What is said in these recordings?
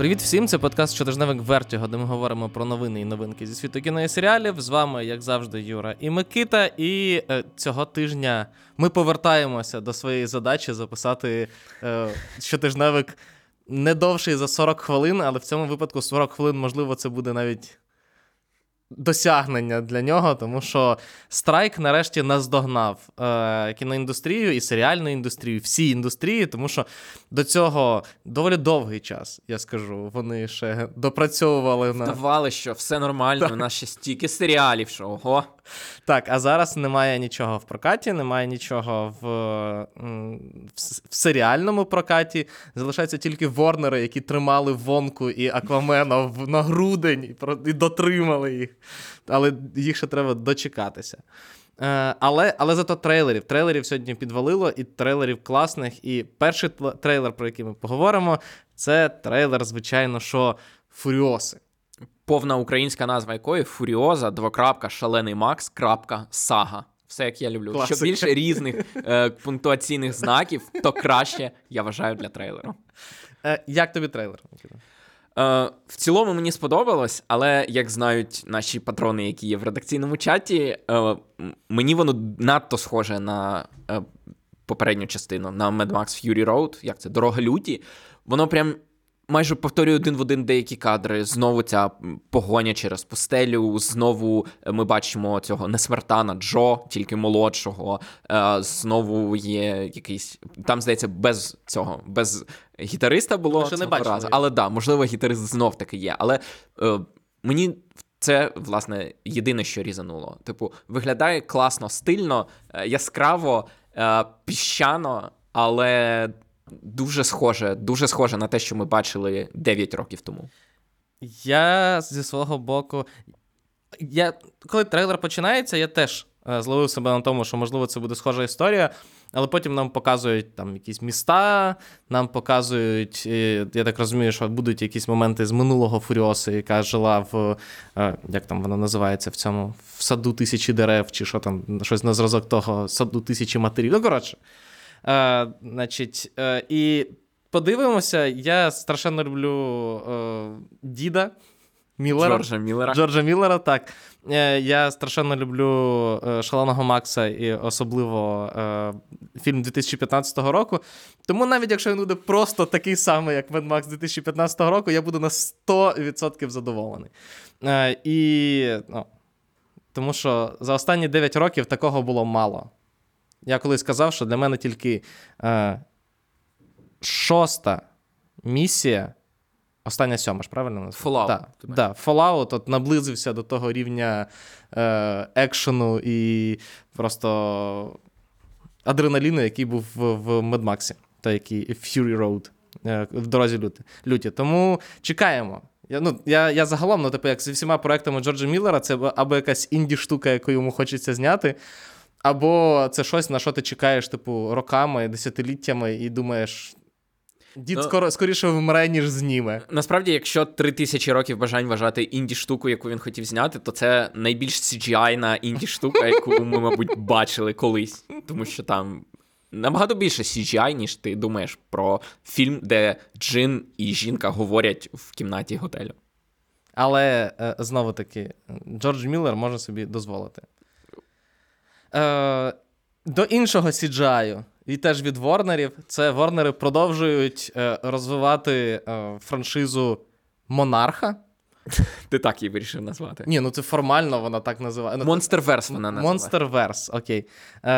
Привіт всім! Це подкаст щотижневик Вертіго, де ми говоримо про новини і новинки зі світу кіно і серіалів. З вами, як завжди, Юра і Микита. І е, цього тижня ми повертаємося до своєї задачі записати е, щотижневик не довший за 40 хвилин, але в цьому випадку 40 хвилин, можливо, це буде навіть досягнення для нього, тому що страйк нарешті наздогнав е, кіноіндустрію і серіальну індустрію, всі індустрії, тому що до цього доволі довгий час, я скажу, вони ще допрацьовували на. Вдавали, що все нормально, так. у нас ще стільки серіалів, що ого. Так, а зараз немає нічого в прокаті, немає нічого в, в серіальному прокаті. Залишаються тільки Ворнери, які тримали Вонку і Аквамена на грудень і, і дотримали їх. Але їх ще треба дочекатися. Е, але але зато трейлерів. Трейлерів сьогодні підвалило, і трейлерів класних. І перший трейлер, про який ми поговоримо, це трейлер, звичайно, що Фуріоси повна українська назва якої Фуріоза, двокрапка, шалений Макс, крапка, сага. Все, як я люблю. Класика. Що більше різних е, пунктуаційних знаків, то краще я вважаю для трейлеру. Е, Як тобі трейлер? Е, В цілому мені сподобалось, але як знають наші патрони, які є в редакційному чаті, е, мені воно надто схоже на е, попередню частину на Mad Max Fury Road, як це дорога люті. Воно прям майже повторюю один в один деякі кадри. Знову ця погоня через пустелю. Знову е, ми бачимо цього несмертана Джо, тільки молодшого. Е, знову є якийсь там, здається, без цього, без гітариста було Ще не бачили. разу. Але да, можливо, гітарист знов таки є. Але е, мені. Це, власне, єдине, що різануло. Типу, виглядає класно, стильно, е, піщано, але дуже схоже, дуже схоже на те, що ми бачили 9 років тому. Я зі свого боку. Я, Коли трейлер починається, я теж е, зловив себе на тому, що, можливо, це буде схожа історія. Але потім нам показують там якісь міста, нам показують, я так розумію, що будуть якісь моменти з минулого Фуріоси, яка жила в е, як там вона називається в цьому в саду тисячі дерев, чи що там, щось на зразок того саду тисячі матерів. Ну, коротше. Е, значить, е, І подивимося, я страшенно люблю е, діда. Міллера. Джорджа Міллера. Джорджа Міллера, так. Е, я страшенно люблю е, Шаленого Макса і особливо е, фільм 2015 року. Тому навіть якщо він буде просто такий самий, як Mad Max 2015 року, я буду на 100% задоволений. І, ну, Тому що за останні 9 років такого було мало. Я колись сказав, що для мене тільки е, шоста місія. Остання сьома ж, правильно? Fallout. Так, да, Fallout от наблизився до того рівня е, екшену і просто адреналіну, який був в, в Mad Max, той який Fury Road е, в дорозі люті. люті. Тому чекаємо. Я ну, я, я загалом, ну, типу, як зі всіма проектами Джорджа Міллера, це або якась інді-штука, яку йому хочеться зняти, або це щось, на що ти чекаєш, типу, роками, десятиліттями, і думаєш. Дід ну, скоро скоріше вмре, ніж зніме. Насправді, якщо три тисячі років бажань вважати інді штуку, яку він хотів зняти, то це найбільш CGI-на інді штука, яку ми, мабуть, бачили колись. Тому що там набагато більше CGI, ніж ти думаєш про фільм, де Джин і жінка говорять в кімнаті готелю. Але е, знову таки, Джордж Міллер може собі дозволити. Е, До іншого CGI, і теж від Ворнерів, це Ворнери продовжують е, розвивати е, франшизу Монарха. Ти так її вирішив назвати. Ні, ну це формально вона так називає. Monsterverse вона називає. Monsterverse, окей. Е,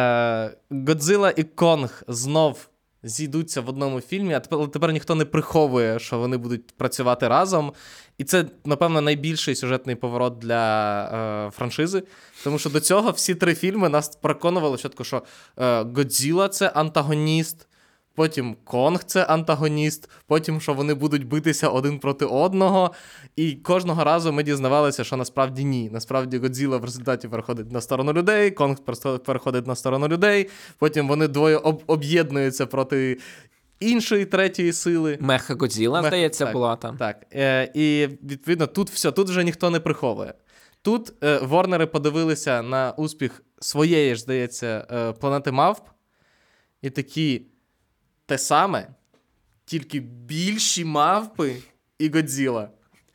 Годзілла і Конг знов зійдуться в одному фільмі, а тепер тепер ніхто не приховує, що вони будуть працювати разом. І це, напевно, найбільший сюжетний поворот для е, франшизи. Тому що до цього всі три фільми нас переконували, чітко, що е, це антагоніст. Потім Конг це антагоніст, потім що вони будуть битися один проти одного. І кожного разу ми дізнавалися, що насправді ні. Насправді Годзіла в результаті переходить на сторону людей, Конг переходить на сторону людей. Потім вони двоє об- об'єднуються проти іншої третьої сили. Меха Годзіла, Мех... здається, так, була там. Так. Е, І відповідно, тут все, тут вже ніхто не приховує. Тут е, Ворнери подивилися на успіх своєї ж, здається, е, планети Мавп. І такі те саме, тільки більші мавпи і Годзіла.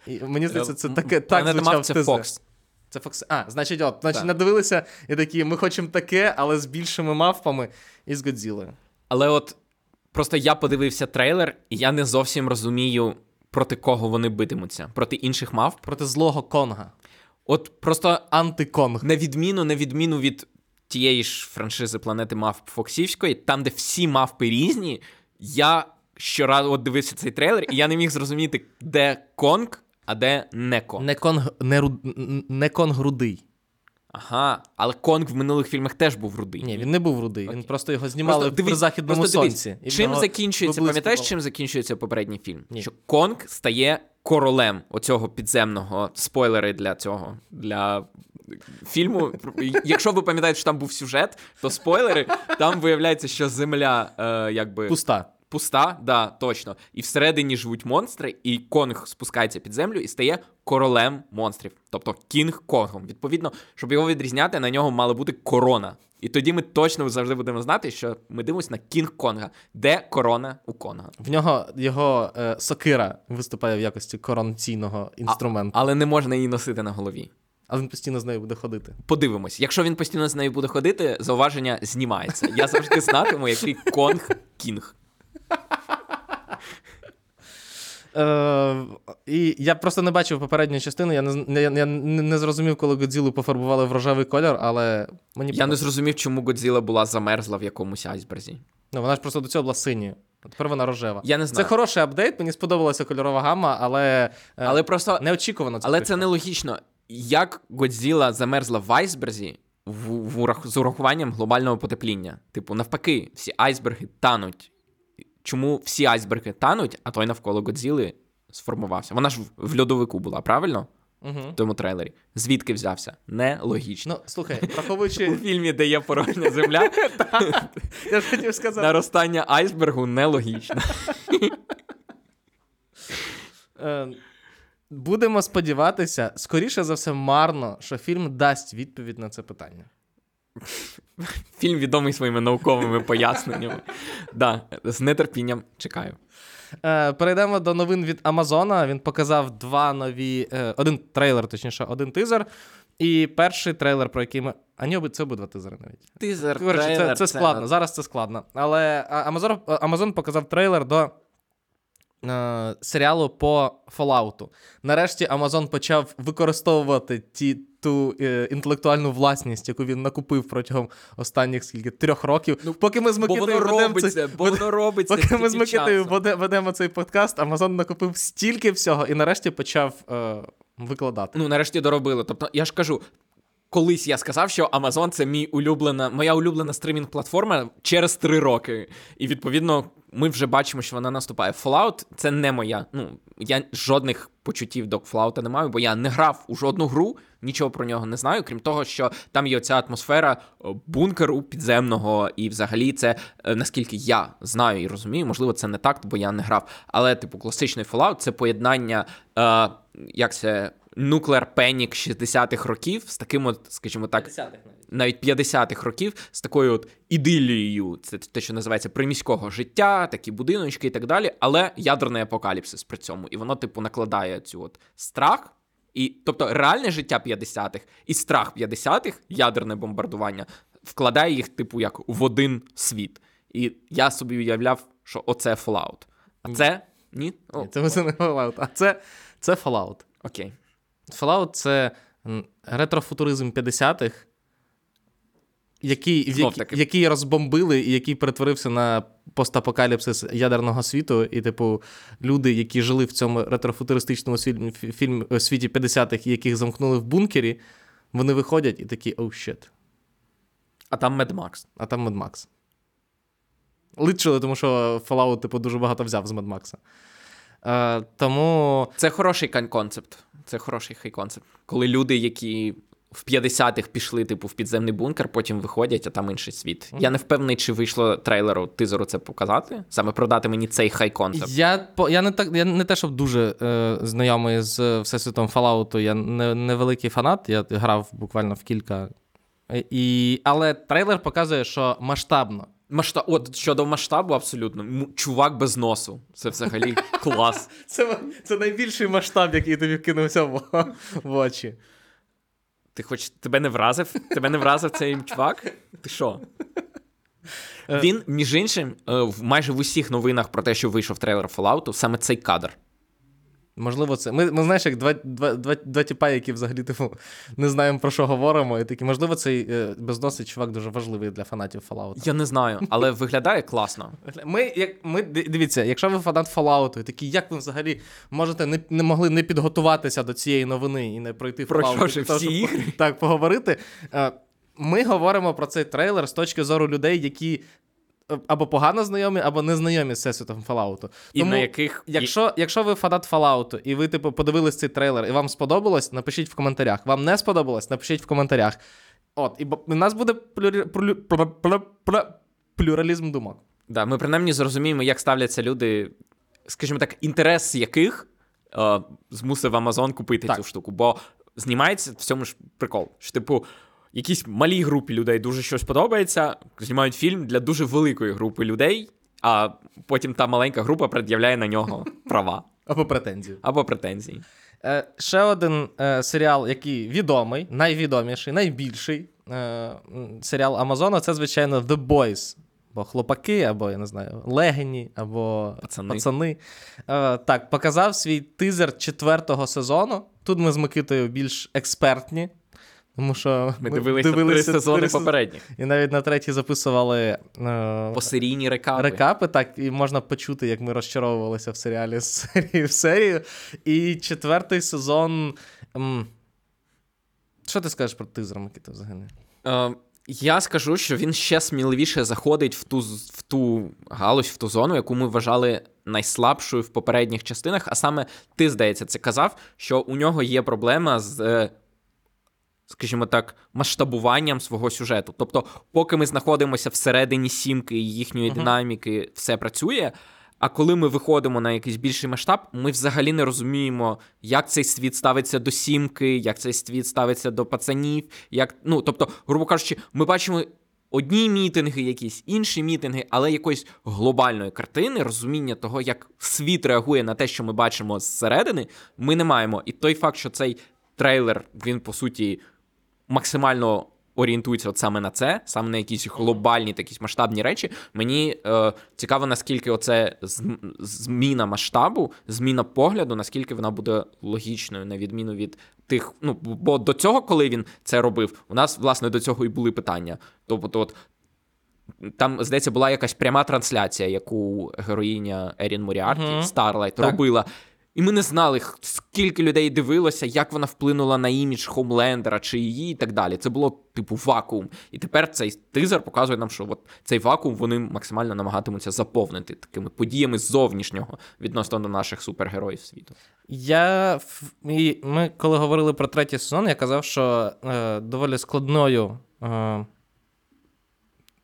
І мені здається, це таке так Planet звучав це. Fox. Це Fox. А, значить, от, значить, Так. надивилися і такі, ми хочемо таке, але з більшими мавпами і з Годзілою. Але от просто я подивився трейлер, і я не зовсім розумію, проти кого вони битимуться. Проти інших мавп. Проти злого Конга. От просто Антиконг. на відміну, на відміну від тієї ж франшизи планети мавп Фоксівської, там, де всі мавпи різні, я щоразу от дивився цей трейлер, і я не міг зрозуміти, де Конг, а де не Конг. Не конг, не, ру... н- не конг рудий. Ага, але Конг в минулих фільмах теж був рудий. Ні, він не був рудий. Він просто його знімали Просто дивись- при західному просто сонці. І Чим закінчується, пам'ятаєш, чим закінчується попередній фільм? Ні. Що Конг стає королем оцього підземного спойлери для цього. Для фільму. Якщо ви пам'ятаєте, що там був сюжет, то спойлери, там виявляється, що земля е, якби Пуста. пуста, да, точно. І всередині живуть монстри, і Конг спускається під землю і стає королем монстрів, тобто Кінг Конгом. Відповідно, щоб його відрізняти, на нього мала бути корона. І тоді ми точно завжди будемо знати, що ми дивимося на Кінг Конга, де корона у Конга. В нього його е, сокира виступає в якості коронаційного інструменту, Але не можна її носити на голові. Але він постійно з нею буде ходити. Подивимось, якщо він постійно з нею буде ходити, зауваження знімається. Я завжди знатиму, який Конг Кінг. Е, і я просто не бачив попередньої частини. Я не, я, я не, зрозумів, коли Годзілу пофарбували в рожевий кольор, але мені Я не зрозумів, чому Годзіла була замерзла в якомусь айсберзі. ну, вона ж просто до цього була синьою. Тепер вона рожева. Я не знаю. Це хороший апдейт, мені сподобалася кольорова гама, але, е, Але просто неочікувано це. Але прийшло. це нелогічно. Як Годзіла замерзла в айсберзі в, в, з урахуванням глобального потепління? Типу, навпаки, всі айсберги тануть. Чому всі айсберги тануть, а той навколо Годзіли сформувався? Вона ж в- в льодовику була, правильно? Угу. В тому трейлері. Звідки взявся? Нелогічно. Ну, слухай, У фільмі, де є порожня земля, Я ж хотів сказати. наростання айсбергу нелогічно. Е, Будемо сподіватися, скоріше за все, марно, що фільм дасть відповідь на це питання. Фільм відомий своїми науковими поясненнями. Да, з нетерпінням чекаю. Е, перейдемо до новин від Амазона. Він показав два нові, е, один трейлер, точніше, один тизер. І перший трейлер, про який ми. А ні, це обидва тизери навіть. Тизер, Коротше, це, трейлер, це складно. Зараз це складно. Але а, Amazon, Amazon показав трейлер до е, серіалу по Fallout. Нарешті Amazon почав використовувати ті, ту е, інтелектуальну власність, яку він накупив протягом останніх скільки трьох років. Поки ми з Бо воно ведемо робиться, цей- бо воно робиться. Поки ми з стільки Микитою часу. веде- ведемо цей подкаст, Amazon накупив стільки всього і нарешті почав е, викладати. Ну, нарешті доробили. Тобто, я ж кажу, колись я сказав, що Amazon це мій улюблена, моя улюблена стрімінг-платформа через три роки. І відповідно, ми вже бачимо, що вона наступає. Fallout — це не моя. Ну, я жодних почуттів до Fallout не маю, бо я не грав у жодну гру, нічого про нього не знаю, крім того, що там є оця атмосфера е, бункеру підземного, і взагалі це, е, наскільки я знаю і розумію, можливо, це не так, бо я не грав. Але, типу, класичний Fallout — це поєднання, е, як це. Nuclear Panic 60-х років з таким, от, скажімо так, навіть 50-х років з такою от ідилією, це те, що називається приміського життя, такі будиночки і так далі, але ядерний апокаліпсис при цьому. І воно, типу, накладає цю от страх. І, тобто, реальне життя 50-х і страх 50-х, ядерне бомбардування, вкладає їх, типу, як в один світ. І я собі уявляв, що оце Fallout. А це ні? О, Це не Fallout, а це, це Fallout. окей. Fallout — це ретрофутуризм 50-х, який, який, який розбомбили і який перетворився на постапокаліпсис ядерного світу. І, типу, люди, які жили в цьому ретрофутуристичному свіль- фі- фільм, е, світі 50-х, яких замкнули в бункері, вони виходять і такі оу щет. А там Mad Max. А там Mad Max. Личили, тому що Fallout, типу, дуже багато взяв з Mad Max. Е, тому Це хороший концепт. Це хороший хай концепт. Коли люди, які в 50-х пішли, типу, в підземний бункер, потім виходять, а там інший світ. Я не впевнений, чи вийшло трейлеру тизеру це показати, саме продати мені цей хай концепт. Я, я, не так, я не те, щоб дуже е, знайомий з всесвітом Fallout, я не, невеликий фанат, я грав буквально в кілька. Е, І, але трейлер показує, що масштабно Масштаб, от щодо масштабу, абсолютно. Чувак без носу. Це взагалі клас. Це це найбільший масштаб, який тобі вкинувся в, в очі. Ти хоч тебе не вразив? Тебе не вразив цей чувак? Ти що? Е. Він, між іншим, е, майже в усіх новинах про те, що вийшов трейлер Fallout, саме цей кадр. Можливо, це. Ми ми знаєш, як два два, два, два тіпа, які взагалі типу, не знаємо про що говоримо. І такі, можливо, цей е, безносий чувак дуже важливий для фанатів Fallout. Я не знаю, але виглядає класно. Ми, як, ми, Дивіться, якщо ви фанат Fallout, такі, як ви взагалі можете не не могли не підготуватися до цієї новини і не пройти Fallout? Пройшовши всі ігри? Так, поговорити. Е, ми говоримо про цей трейлер з точки зору людей, які або погано знайомі, або не знайомі з всесвітом Fallout. І Тому, на яких... Якщо якщо ви фанат Fallout, і ви, типу, подивились цей трейлер, і вам сподобалось, напишіть в коментарях. Вам не сподобалось, напишіть в коментарях. От, і у нас буде плюрі... плюралізм думок. Да, Ми принаймні зрозуміємо, як ставляться люди, скажімо так, інтерес яких е, змусив Амазон купити так. цю штуку. Бо знімається в цьому ж прикол. Що, типу, якійсь малій групі людей дуже щось подобається, знімають фільм для дуже великої групи людей, а потім та маленька група пред'являє на нього права. Або претензії. Або претензії. Е, Ще один е, серіал, який відомий, найвідоміший, найбільший е, серіал Амазона це, звичайно, The Boys. Або хлопаки, або, я не знаю, легені, або пацани. пацани. Е, так, показав свій тизер четвертого сезону. Тут ми з Микитою більш експертні тому що ми, ми дивилися, дивилися три сезони попередні. І навіть на третій записували е... посерійні рекапи. Рекапи, так, і можна почути, як ми розчаровувалися в серіалі з серії в серію. І четвертий сезон. Що ти скажеш про тизер, Микита, взагалі? Е, я скажу, що він ще сміливіше заходить в ту в ту галузь, в ту зону, яку ми вважали найслабшою в попередніх частинах. А саме ти, здається, це казав, що у нього є проблема з е, скажімо так, масштабуванням свого сюжету. Тобто, поки ми знаходимося всередині сімки і їхньої uh-huh. динаміки, все працює. А коли ми виходимо на якийсь більший масштаб, ми взагалі не розуміємо, як цей світ ставиться до сімки, як цей світ ставиться до пацанів. Як, ну, Тобто, грубо кажучи, ми бачимо одні мітинги, якісь інші мітинги, але якоїсь глобальної картини, розуміння того, як світ реагує на те, що ми бачимо зсередини, ми не маємо. І той факт, що цей трейлер, він по суті максимально орієнтується от саме на це, саме на якісь глобальні, такі масштабні речі. Мені е, цікаво, наскільки оце зміна масштабу, зміна погляду, наскільки вона буде логічною, на відміну від тих. Ну, бо до цього, коли він це робив, у нас власне до цього і були питання. Тобто, от. Там, здається, була якась пряма трансляція, яку героїня Ерін Моріарті. Старлайт, робила. І ми не знали, скільки людей дивилося, як вона вплинула на імідж Хомлендера чи її, і так далі. Це було типу вакуум. І тепер цей тизер показує нам, що от цей вакуум вони максимально намагатимуться заповнити такими подіями зовнішнього відносно до наших супергероїв світу. Я ми, коли говорили про третій сезон, я казав, що е, доволі складною. Е,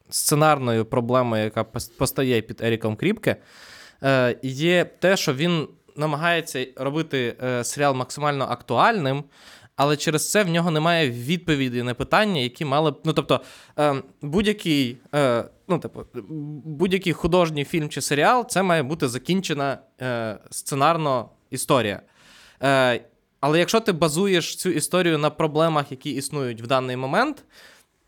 Сценарною проблемою, яка постає під Еріком Кріпке, е, є те, що він намагається робити е, серіал максимально актуальним, але через це в нього немає відповіді на питання, які мали б. Ну, тобто, е, будь-який е, ну, типу, будь-який художній фільм чи серіал це має бути закінчена е, сценарно історія. Е, Але якщо ти базуєш цю історію на проблемах, які існують в даний момент,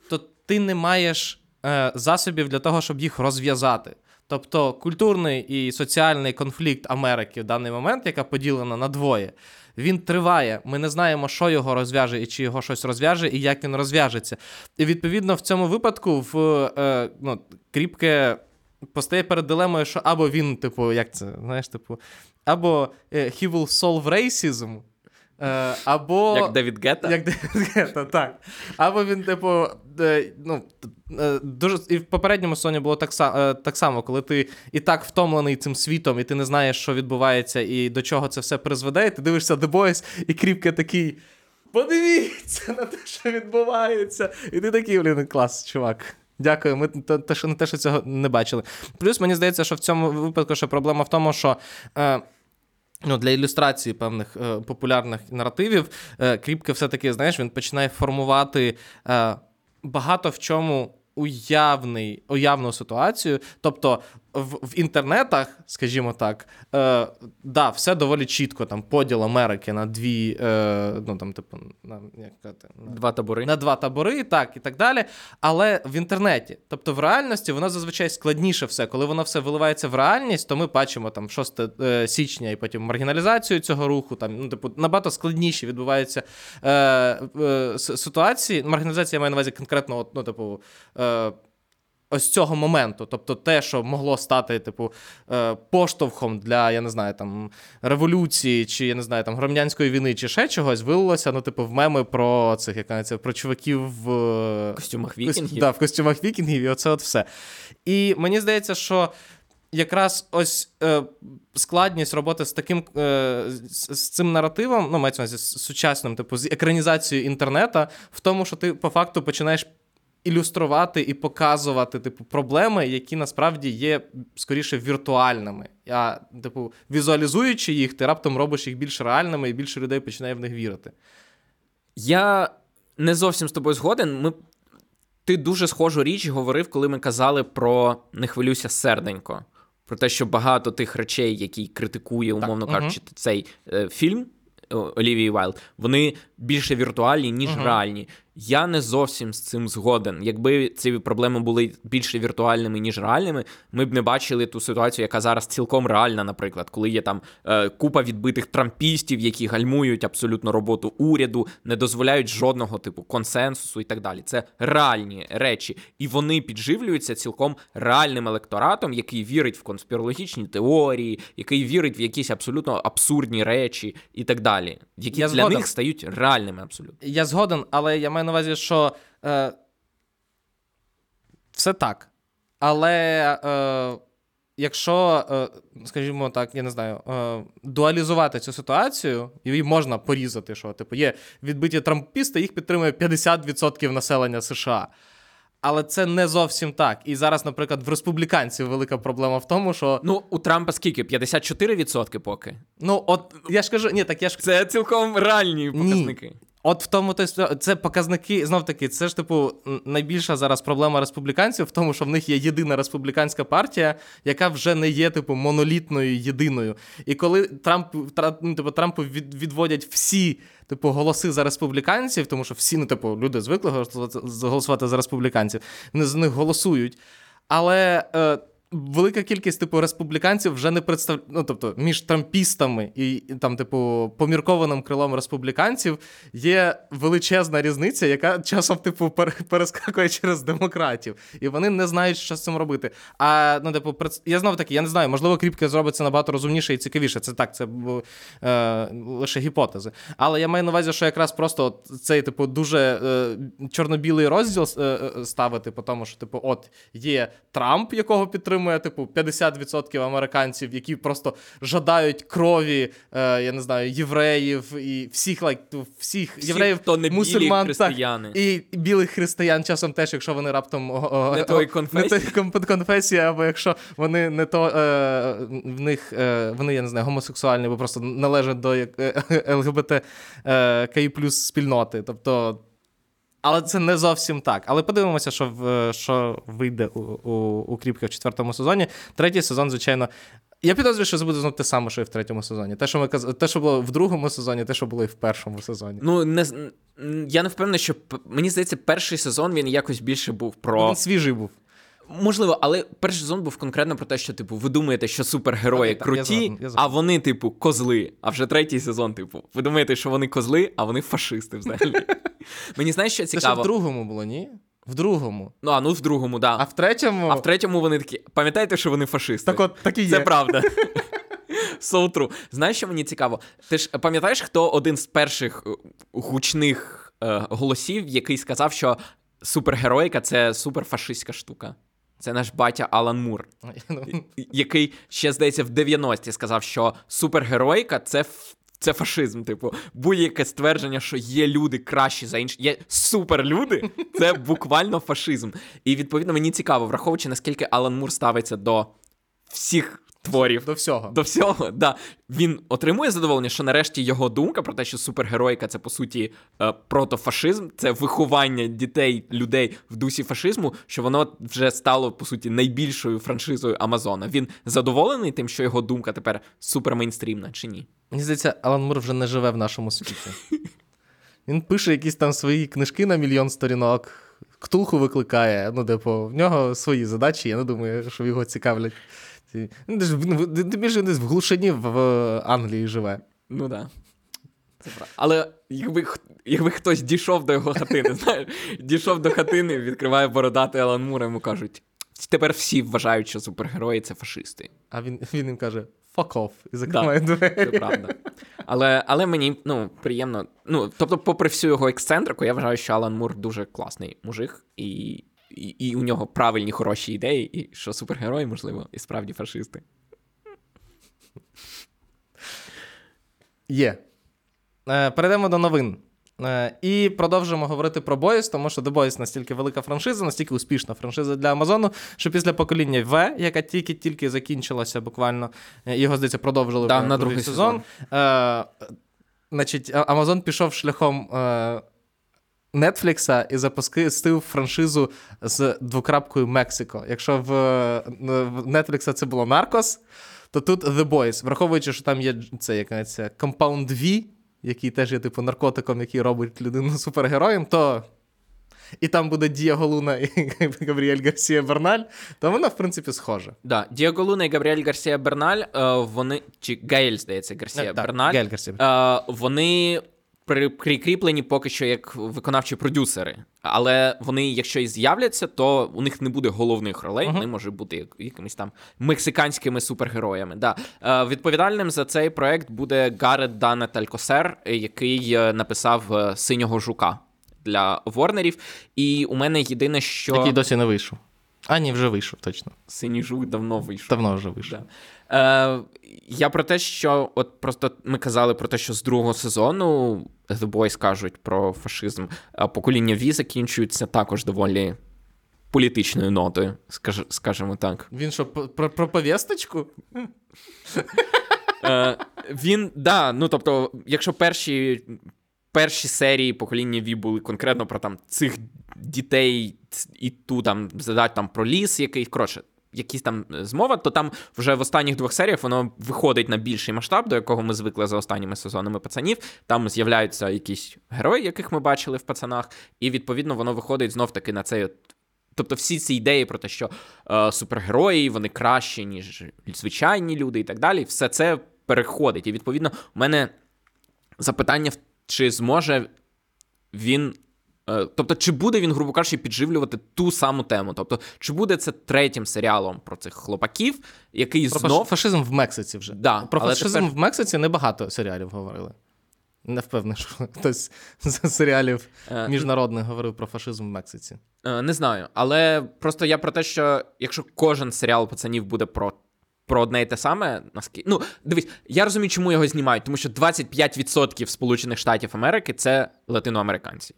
то ти не маєш е, засобів для того, щоб їх розв'язати. Тобто культурний і соціальний конфлікт Америки в даний момент, яка поділена на двоє, він триває. Ми не знаємо, що його розв'яже і чи його щось розв'яже, і як він розв'яжеться. І відповідно в цьому випадку в е, ну, Кріпке постає перед дилемою, що або він, типу, як це, знаєш, типу, або е, he will solve racism, або... Як Девід Гетта? Як Девід Гетта, так. Або він, типу, е, ну, е, дуже. І в попередньому соні було так так само, коли ти і так втомлений цим світом, і ти не знаєш, що відбувається, і до чого це все призведе, і ти дивишся The Boys, і кріпка такий. Подивіться на те, що відбувається. І ти такий, блін, клас, чувак. Дякую, ми те, що не те, що цього не бачили. Плюс мені здається, що в цьому випадку ще проблема в тому, що. Е, Ну, Для ілюстрації певних е, популярних наративів е, Кріпке все-таки, знаєш, він починає формувати е, багато в чому уявний, уявну ситуацію. Тобто в в інтернетах, скажімо так, е, да, все доволі чітко. Там поділ Америки на дві, е, ну там, типу, на як сказати, на, два табори. На два табори, так і так далі. Але в інтернеті, тобто в реальності, воно зазвичай складніше все. Коли воно все виливається в реальність, то ми бачимо там 6 е, січня і потім маргіналізацію цього руху. Там ну, типу, набагато складніше відбуваються е, е, ситуації. Маргіналізація я маю на увазі конкретно, ну, типу. Е, ось цього моменту. Тобто те, що могло стати, типу, е, поштовхом для, я не знаю, там, революції, чи я не знаю, там, громадянської війни, чи ще чогось, вилилося, ну, типу, в меми про цих, як це, про чуваків в костюмах вікінгів. Да, в костюмах вікінгів, і оце от все. І мені здається, що. Якраз ось е, складність роботи з таким е, з, з цим наративом, ну мається з сучасним, типу, з екранізацією інтернета, в тому, що ти по факту починаєш ілюструвати і показувати, типу, проблеми, які насправді є скоріше віртуальними. А, типу, візуалізуючи їх, ти раптом робиш їх більш реальними, і більше людей починає в них вірити. Я не зовсім з тобою згоден. Ми... Ти дуже схожу річ говорив, коли ми казали про не хвилюйся серденько. Про те, що багато тих речей, які критикує, умовно так, кажучи, угу. цей е, фільм Олівії Вайлд, вони більше віртуальні, ніж угу. реальні. Я не зовсім з цим згоден. Якби ці проблеми були більше віртуальними, ніж реальними, ми б не бачили ту ситуацію, яка зараз цілком реальна, наприклад, коли є там е, купа відбитих трампістів, які гальмують абсолютно роботу уряду, не дозволяють жодного типу консенсусу і так далі. Це реальні речі, і вони підживлюються цілком реальним електоратом, який вірить в конспірологічні теорії, який вірить в якісь абсолютно абсурдні речі і так далі, які я для згоден. них стають реальними абсолютно. Я згоден, але я маю на увазі, що е, все так. Але е, якщо, е, скажімо так, я не знаю, е, дуалізувати цю ситуацію, її можна порізати, що типу є відбиті трампісти, їх підтримує 50% населення США. Але це не зовсім так. І зараз, наприклад, в республіканців велика проблема в тому, що. Ну, у Трампа скільки? 54% поки. Ну, от я ж кажу, ні, так я ж Це цілком реальні показники. Ні. От в тому то це показники знов таки. Це ж типу найбільша зараз проблема республіканців в тому, що в них є єдина республіканська партія, яка вже не є типу монолітною єдиною. І коли Трамп ну, типу, Трампу відводять всі типу голоси за республіканців, тому що всі ну, типу, люди звикли голосувати за республіканців, вони за них голосують. Але. Е, велика кількість типу республіканців вже не представляє, ну, тобто між трампістами і там, типу, поміркованим крилом республіканців є величезна різниця, яка часом, типу, перескакує через демократів, і вони не знають, що з цим робити. А ну, типу, я знову таки, я не знаю, можливо, кріпки зробиться набагато розумніше і цікавіше. Це так, це е, лише гіпотези. Але я маю на увазі, що якраз просто цей, типу, дуже е, чорно-білий розділ е, е ставити, по тому, що, типу, от є Трамп, якого підтримує підтримує, типу, 50% американців, які просто жадають крові, е, я не знаю, євреїв і всіх лайк, всіх Всі, євреїв, хто не мусульман християни. Так, і білих християн часом теж, якщо вони раптом не той конфесії. Не той конфесії, або якщо вони не то е, в них е, вони, я не знаю, гомосексуальні, або просто належать до е, ЛГБТ е, плюс спільноти. Тобто. Але це не зовсім так. Але подивимося, що в, що вийде у у, у Кріпка в четвертому сезоні. Третій сезон, звичайно. Я підозрюю, що це буде знову те саме, що і в третьому сезоні. Те, що ми каз... те, що було в другому сезоні, те, що було і в першому сезоні. Ну, не я не впевнений, що мені здається, перший сезон він якось більше був про. Він свіжий був. Можливо, але перший сезон був конкретно про те, що, типу, ви думаєте, що супергерої так, круті, я згоден, я згоден. а вони, типу, козли. А вже третій сезон, типу, ви думаєте, що вони козли, а вони фашисти взагалі. Мені знаєш, що цікаво. Це в другому було, ні? В другому. Ну, а ну в другому, да. А в третьому. А в третьому вони такі. Пам'ятаєте, що вони фашисти? Так от так і є. Це правда. So true. Знаєш, що мені цікаво? Ти ж пам'ятаєш, хто один з перших е, гучних е, голосів, який сказав, що супергероїка це суперфашистська штука? Це наш батя Алан Мур, який ще здається в 90-ті сказав, що супергероїка це це фашизм. Типу, будь-яке ствердження, що є люди кращі за інші, є суперлюди, це буквально фашизм. І відповідно мені цікаво, враховуючи наскільки Алан Мур ставиться до всіх творів. До всього. До всього, да. Він отримує задоволення, що нарешті його думка про те, що супергеройка це по суті е, протофашизм, це виховання дітей, людей в дусі фашизму, що воно вже стало по суті найбільшою франшизою Амазона. Він задоволений тим, що його думка тепер супермейнстрімна, чи ні? Мені здається, Алан Мур вже не живе в нашому світі. Він пише якісь там свої книжки на мільйон сторінок, ктулху викликає. Ну, типу, в нього свої задачі, я не думаю, що його цікавлять. Ну, Тобі ж десь в глушині в Англії живе. Ну так. Да. Але якби якби хтось дійшов до його хатини, знаєш, дійшов до хатини, відкриває бородати Алан Мур, йому кажуть: тепер всі вважають, що супергерої це фашисти. А він він їм каже: fuck off, і закриває да, двері. Це правда. Але але мені ну, приємно. Ну, Тобто, попри всю його ексцентрику, я вважаю, що Алан Мур дуже класний мужик, і, і, і у нього правильні хороші ідеї, і що супергерої, можливо, і справді фашисти. Є. Е, перейдемо до новин. Е, і продовжимо говорити про Boys, тому що The Boys настільки велика франшиза, настільки успішна франшиза для Амазону, що після покоління В, яка тільки-тільки закінчилася, буквально е, його здається, продовжили да, на другий сезон. сезон. Е, Значить, Амазон пішов шляхом е, Нетфлікса і запустив франшизу з двокрапкою Мексико. Якщо в, Netflix це було Наркос, то тут The Boys, враховуючи, що там є це якась Compound V, який теж є типу наркотиком, який робить людину супергероєм, то. І там буде Діаго Луна і Габріель Гарсія Берналь, то вона, в принципі, схожа. Да, Діаго Луна і Габріель Гарсія Берналь, е, вони. Чи Гаель, здається, Гарсія так, Берналь. Гаель Гарсія. Е, вони прикріплені поки що як виконавчі продюсери. Але вони, якщо і з'являться, то у них не буде головних ролей, uh-huh. вони можуть бути якимись там мексиканськими супергероями. Да. Е, Відповідальним за цей проект буде Гарет Данет Алькосер, який е, написав е, синього жука для Ворнерів. І у мене єдине, що. Який досі не вийшов. А, ні, вже вийшов, точно. Синій жук давно вийшов. Давно вже вийшов. Да. Е, Я про те, що от просто ми казали про те, що з другого сезону The Boys кажуть про фашизм, а покоління Ві закінчується також доволі політичною нотою, скаж, скажімо так. Він що, про, про повісточку? Е, Він, да, ну тобто, якщо перші. Перші серії покоління Ві були конкретно про там цих дітей і ту там задать там про ліс, який коротше, якісь там е, змова, то там вже в останніх двох серіях воно виходить на більший масштаб, до якого ми звикли за останніми сезонами пацанів. Там з'являються якісь герої, яких ми бачили в пацанах, і відповідно воно виходить знов таки на цей. Тобто всі ці ідеї про те, що е, супергерої вони кращі, ніж звичайні люди, і так далі, все це переходить. І відповідно, у мене запитання, чи зможе він тобто, чи буде він, грубо кажучи, підживлювати ту саму тему? Тобто, чи буде це третім серіалом про цих хлопаків, який про знов... фашизм в Мексиці вже. Да, Про фашизм тепер... в Мексиці небагато серіалів говорили. Не впевнений, що хтось з серіалів е, міжнародних говорив про фашизм в Мексиці. Е, не знаю. Але просто я про те, що якщо кожен серіал пацанів буде про. Про одне і те саме, наскільки. Ну, дивись, я розумію, чому його знімають, тому що 25% Сполучених Штатів Америки це латиноамериканці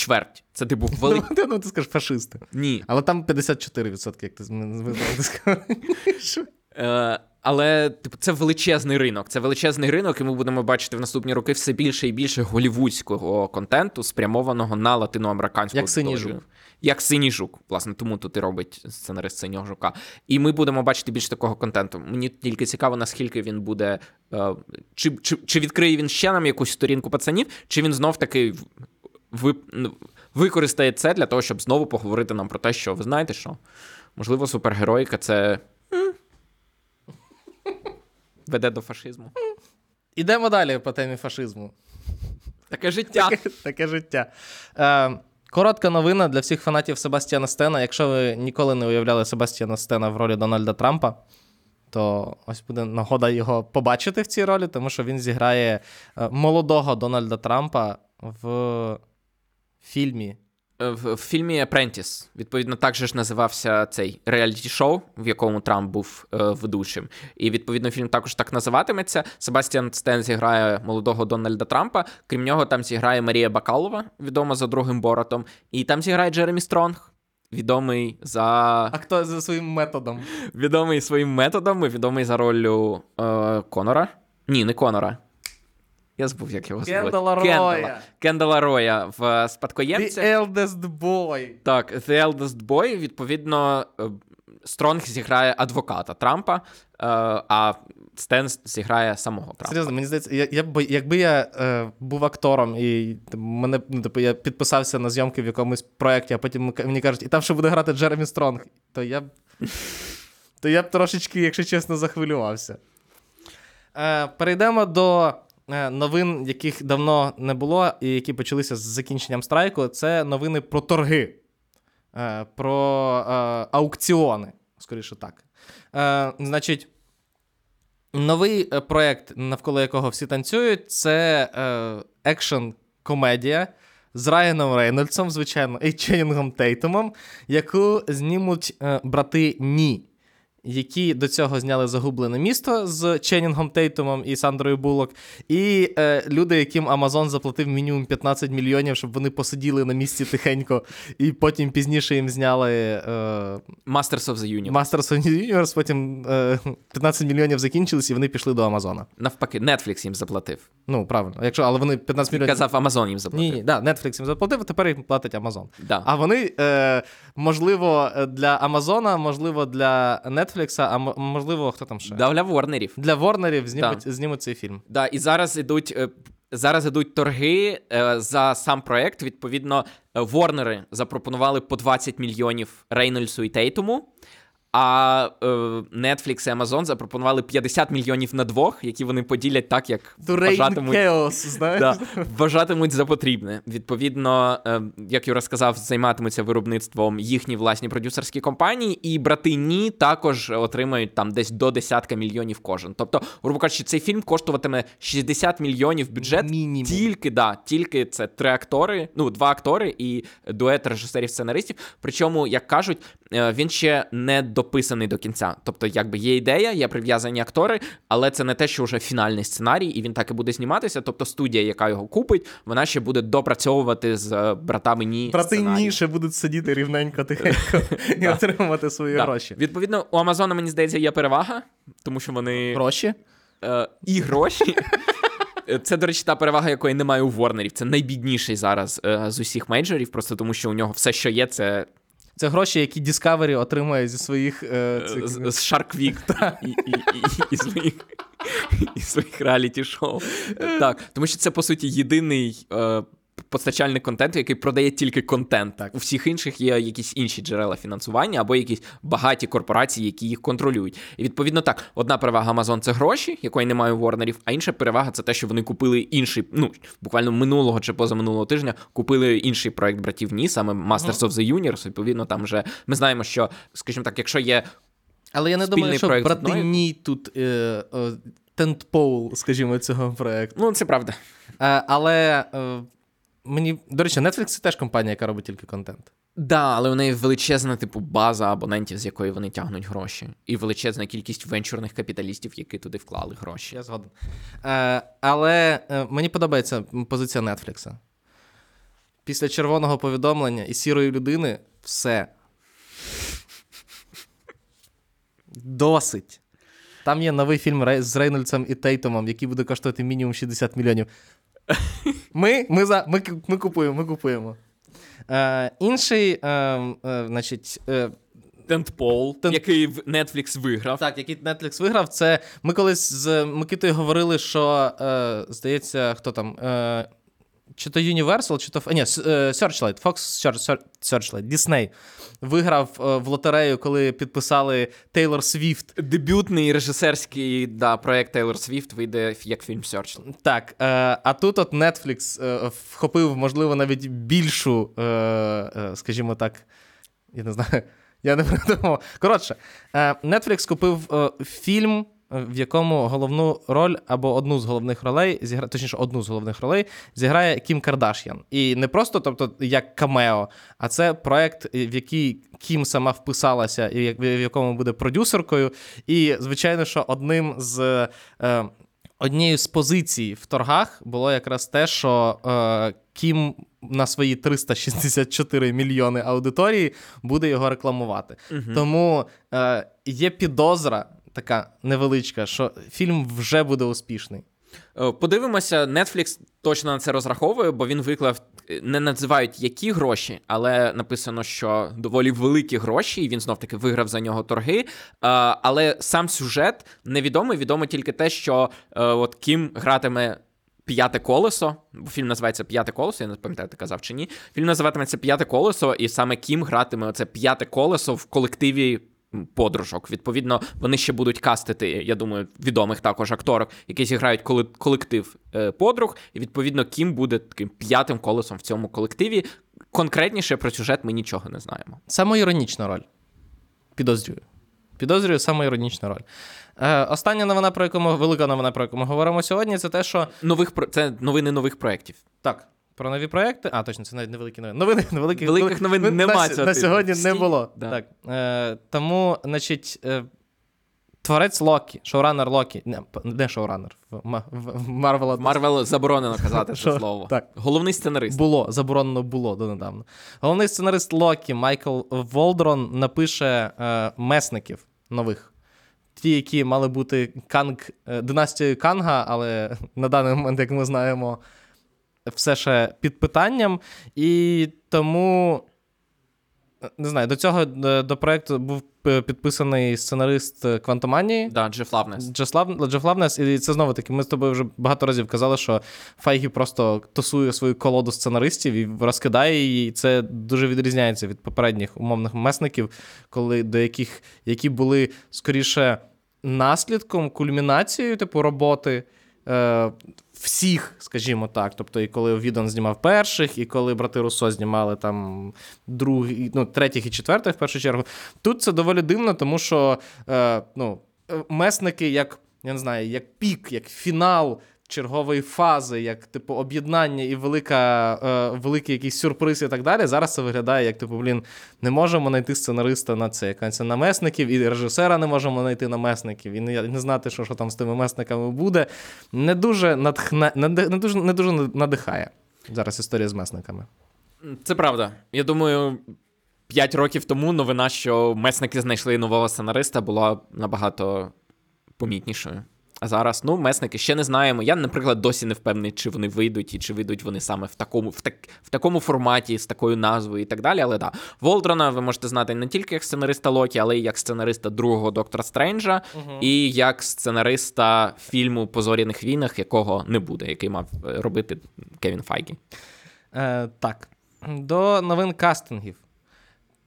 чверть. Це типу великий. Ну, ну, ти скажеш фашисти. Ні. Але там 54%, як ти сказав. Е, але типу, це величезний ринок. Це величезний ринок, і ми будемо бачити в наступні роки все більше і більше голівудського контенту, спрямованого на латиноамериканську Як синій жук. Як синій жук, власне, тому тут і робить сценарист синього жука. І ми будемо бачити більше такого контенту. Мені тільки цікаво, наскільки він буде. Е, чи, чи, чи відкриє він ще нам якусь сторінку пацанів, чи він знов таки ви, ну, використає це для того, щоб знову поговорити нам про те, що ви знаєте що? Можливо, супергероїка це веде до фашизму. Ідемо далі по темі фашизму. Таке життя. Таке, таке життя. Е, Коротка новина для всіх фанатів Себастьяна Стена. Якщо ви ніколи не уявляли Себастьяна Стена в ролі Дональда Трампа, то ось буде нагода його побачити в цій ролі, тому що він зіграє е, молодого Дональда Трампа в фільмі. Е, в, в фільмі Apprentice, відповідно, так же ж називався цей реаліті-шоу, в якому Трамп був е, ведучим. І відповідно фільм також так називатиметься. Себастьян Стен зіграє молодого Дональда Трампа. Крім нього, там зіграє Марія Бакалова, відома за другим боротом, і там зіграє Джеремі Стронг. відомий за. А хто за своїм методом? Відомий своїм методом, і відомий за роллю е, Конора. Ні, не Конора. Я забув, як його звати. Кендала Роя. Кендала. Кендала Роя в спадкоємці. The eldest boy. Так, The Eldest Boy, відповідно, е, Стронг зіграє адвоката Трампа, е, а Стенс зіграє самого Трампа. Серйозно, мені здається, я, я, якби я е, був актором і мене, ну, типу, я підписався на зйомки в якомусь проєкті, а потім мені кажуть, і там ще буде грати Джеремі Стронг, то я б. То я б трошечки, якщо чесно, захвилювався. Е, перейдемо до е, новин, яких давно не було, і які почалися з закінченням страйку. Це новини про торги, е, про е, аукціони, скоріше так. Е, значить. Новий е, проект, навколо якого всі танцюють, це е, екшн-комедія з Райаном Рейнольдсом, звичайно, і Ченнінгом Тейтумом, яку знімуть е, брати Ні, які до цього зняли загублене місто з Ченнінгом Тейтумом і Сандрою Буллок, і е, люди, яким Амазон заплатив мінімум 15 мільйонів, щоб вони посиділи на місці тихенько, і потім пізніше їм зняли. Е, Masters of the Universe. Masters of the Universe, потім е, 15 мільйонів закінчились, і вони пішли до Амазона. Навпаки, Netflix їм заплатив. Ну, правильно. Якщо, але вони 15 мільйонів. Казав, Amazon їм заплатив. Ні, ні, да, Netflix їм заплатив, а тепер їм платить Амазон. Да. А вони, е, можливо, для Амазона, можливо, для Netflix, а можливо, хто там ще? Да, для Ворнерів. Для Ворнерів знімуть, знімуть цей фільм. Да, і зараз ідуть. е, Зараз ідуть торги е, за сам проект. Відповідно, е, Ворнери запропонували по 20 мільйонів Рейнольдсу і Тейтуму. А е, Netflix і Amazon запропонували 50 мільйонів на двох, які вони поділять так, як вважатимуть, chaos, знаєш? да, вважатимуть за потрібне. Відповідно, е, як Юра сказав, займатимуться виробництвом їхні власні продюсерські компанії, і брати Ні також отримають там десь до десятка мільйонів кожен. Тобто, грубо кажучи, цей фільм коштуватиме 60 мільйонів бюджет. Мінімум. Тільки да, тільки це три актори, ну два актори і дует режисерів-сценаристів. Причому, як кажуть, е, він ще не дописаний до кінця. Тобто, якби є ідея, є прив'язані актори, але це не те, що вже фінальний сценарій, і він так і буде зніматися. Тобто, студія, яка його купить, вона ще буде допрацьовувати з е, братами ні. Брати сценарій. ніше будуть сидіти рівненько тихенько і отримувати свої гроші. Відповідно, у Амазона, мені здається, є перевага, тому що вони Гроші? е, і гроші. Це, до речі, та перевага, якої немає у Ворнерів. Це найбідніший зараз е, з усіх мейджорів, просто тому що у нього все, що є, це Це гроші, які Discovery отримує зі своїх е, цих... з, Shark Week і, і, і, і, своїх, і своїх реаліті-шоу. Так, тому що це, по суті, єдиний. Е, Постачальник контенту, який продає тільки контент. Так. У всіх інших є якісь інші джерела фінансування або якісь багаті корпорації, які їх контролюють. І відповідно так, одна перевага Amazon це гроші, якої немає у Ворнерів, а інша перевага це те, що вони купили інший, ну буквально минулого чи позаминулого тижня купили інший проект братів Ні, саме Masters of the Universe. Відповідно, там вже ми знаємо, що, скажімо так, якщо є Але я не спільний думаю, що проект брати одної- ні тут е, е, тентпол, скажімо, цього проекту. Ну, це правда. Е, але е, мені, до речі, Netflix це теж компанія, яка робить тільки контент. Да, але у неї величезна, типу, база абонентів, з якої вони тягнуть гроші, і величезна кількість венчурних капіталістів, які туди вклали гроші. Я згоден. Е, але е, мені подобається позиція Netflix. Після червоного повідомлення і сірої людини все. Досить. Там є новий фільм з Рейнольдсом і Тейтомом, який буде коштувати мінімум 60 мільйонів. Ми, ми, за, ми, ми купуємо, ми купуємо. Е, інший, е, е, значить, е, Тентпол, Тент- який Netflix виграв. так, який Netflix виграв, це ми колись з Микитою говорили, що е, здається, хто там. Е, чи то Universal, чи то. Ні, е, Searchlight, Fox Searchlight, Disney виграв е, в лотерею, коли підписали Taylor Swift. Дебютний режисерський да, проект Taylor Swift вийде як фільм Searchlight. Так, е, а тут от Netflix вхопив, можливо, навіть більшу, скажімо так, я не знаю, я не придумав. Коротше, Netflix купив фільм, в якому головну роль або одну з головних ролей, зігра... точніше, одну з головних ролей зіграє Кім Кардаш'ян. І не просто, тобто, як камео, а це проект, в який Кім сама вписалася, і в якому буде продюсеркою. І, звичайно, що одним з. Е, однією з позицій в торгах було якраз те, що е, Кім на свої 364 мільйони аудиторії буде його рекламувати. Угу. Тому е, є підозра така невеличка, що фільм вже буде успішний. Е, подивимося, Netflix точно на це розраховує, бо він виклав, е, не називають які гроші, але написано, що доволі великі гроші, і він знов таки виграв за нього торги. Е, але сам сюжет невідомий. Відомо тільки те, що от Кім гратиме. П'яте колесо, бо фільм називається П'яте колесо, я не пам'ятаю, ти казав чи ні. Фільм називатиметься П'яте колесо, і саме Кім гратиме оце п'яте колесо в колективі подружок. Відповідно, вони ще будуть кастити, я думаю, відомих також акторок, які зіграють колектив е, подруг. І відповідно, Кім буде таким п'ятим колесом в цьому колективі. Конкретніше про сюжет ми нічого не знаємо. Самоіронічна роль. Підозрюю. Підозрюю самоіронічна роль. Е, Остання новина, про яку ми велика новина, про яку ми говоримо сьогодні, це те, що нових це новини нових проєктів. Так. Про нові проекти. А, точно, це навіть невеликі новини. Новини невеликих великих новин на, нема на, на сьогодні не було. Да. Так. Е, Тому, значить, е, творець Локі, шоуранер Локі. Не, не шоуранер. Марвел Марвел заборонено казати це слово. Так. Головний сценарист. Було, заборонено було донедавна. Головний сценарист Локі Майкл Волдрон напише е, месників нових. Ті, які мали бути Канг, е, династією Канга, але на даний момент, як ми знаємо все ще під питанням, і тому. Не знаю, до цього е, до проекту був підписаний сценарист Квантоманії. Да, Джеф Лавнес. Джеф Лавнес, і це знову таки. Ми з тобою вже багато разів казали, що Файгі просто тусує свою колоду сценаристів і розкидає її. І це дуже відрізняється від попередніх умовних месників, коли до яких які були скоріше наслідком, кульмінацією типу роботи. Е, всіх, скажімо так. Тобто, і коли Відон знімав перших, і коли брати Руссо знімали там другий, ну, третіх і четвертих, в першу чергу. Тут це доволі дивно, тому що е, ну, месники, як я не знаю, як пік, як фінал чергової фази, як типу об'єднання і велика, е, великий якийсь сюрприз і так далі. Зараз це виглядає, як типу, блін, не можемо знайти сценариста на це, якась намесників, і режисера не можемо знайти намесників, і не, не знати, що що там з тими месниками буде. Не дуже натхне, не, не дуже, не дуже надихає зараз історія з месниками. Це правда. Я думаю. П'ять років тому новина, що месники знайшли нового сценариста, була набагато помітнішою. А зараз, ну, месники ще не знаємо. Я, наприклад, досі не впевнений, чи вони вийдуть, і чи вийдуть вони саме в такому в так, в такому форматі, з такою назвою і так далі. Але да, Волдрона ви можете знати не тільки як сценариста Локі, але й як сценариста другого Доктора Стренджа, угу. і як сценариста фільму По зоряних війнах, якого не буде, який мав е, робити Кевін Файгі. Е, Так. До новин кастингів.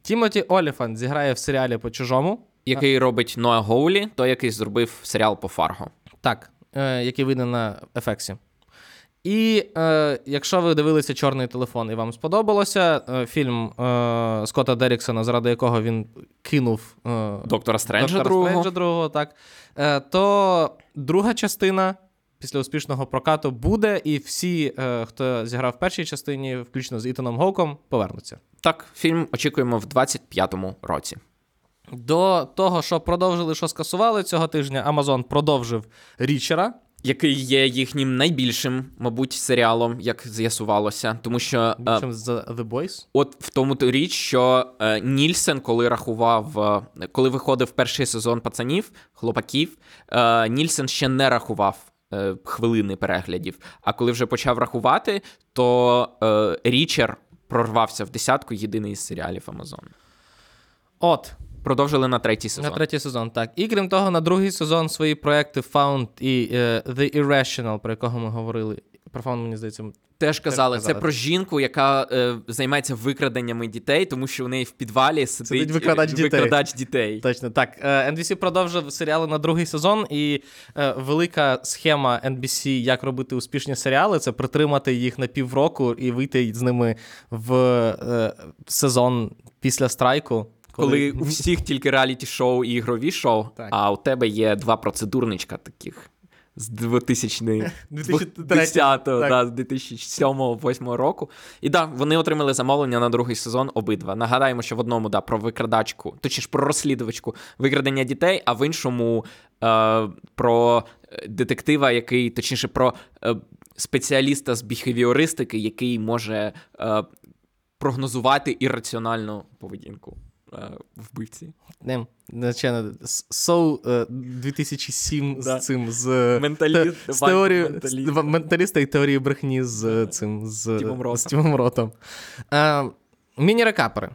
Тімоті Оліфант зіграє в серіалі по чужому. Який робить Ноа Гоулі, той який зробив серіал по Фарго. Так, е, який вийде на FX і. І е, якщо ви дивилися чорний телефон і вам сподобалося, е, фільм е, Скотта Деріксона, заради якого він кинув е, Доктора Стренджа Доктора другого, Стренджа другого так, е, то друга частина після успішного прокату буде, і всі, е, хто зіграв в першій частині, включно з Ітаном Гоуком, повернуться. Так, фільм очікуємо в 25-му році. До того, що продовжили, що скасували цього тижня, Amazon продовжив Річера. Який є їхнім найбільшим, мабуть, серіалом, як з'ясувалося, тому що Більшим uh, The Boys? От в тому то річ, що uh, Нільсен, коли рахував, uh, коли виходив перший сезон пацанів, хлопаків, Нільсен ще не рахував хвилини переглядів. А коли вже почав рахувати, то Річер прорвався в десятку єдиний із серіалів Amazon. От. Продовжили на третій сезон. На третій сезон, так. І крім того, на другий сезон свої проекти Found і uh, The Irrational, про якого ми говорили. Про Found, мені здається, теж казали. Це про жінку, яка е, займається викраденнями дітей, тому що у неї в підвалі сидить, сидить викрадач, дітей. викрадач дітей. Точно так. Е, NBC продовжив серіали на другий сезон, і е, велика схема NBC, як робити успішні серіали, це притримати їх на півроку і вийти з ними в е, сезон після страйку. Коли, у всіх тільки реаліті-шоу і ігрові шоу, так. а у тебе є два процедурничка таких з 2010 да, 2007-2008 року. І да, вони отримали замовлення на другий сезон обидва. Нагадаємо, що в одному да, про викрадачку, точніше про розслідувачку викрадення дітей, а в іншому е, про детектива, який, точніше, про е, спеціаліста з біхевіористики, який може е, прогнозувати ірраціональну поведінку е, вбивці. Не, звичайно, Соу 2007 Да. з цим з, Менталіст, з теорією менталіст. менталіста і теорії брехні з цим з Тімом Ротом. Е, міні-рекапери.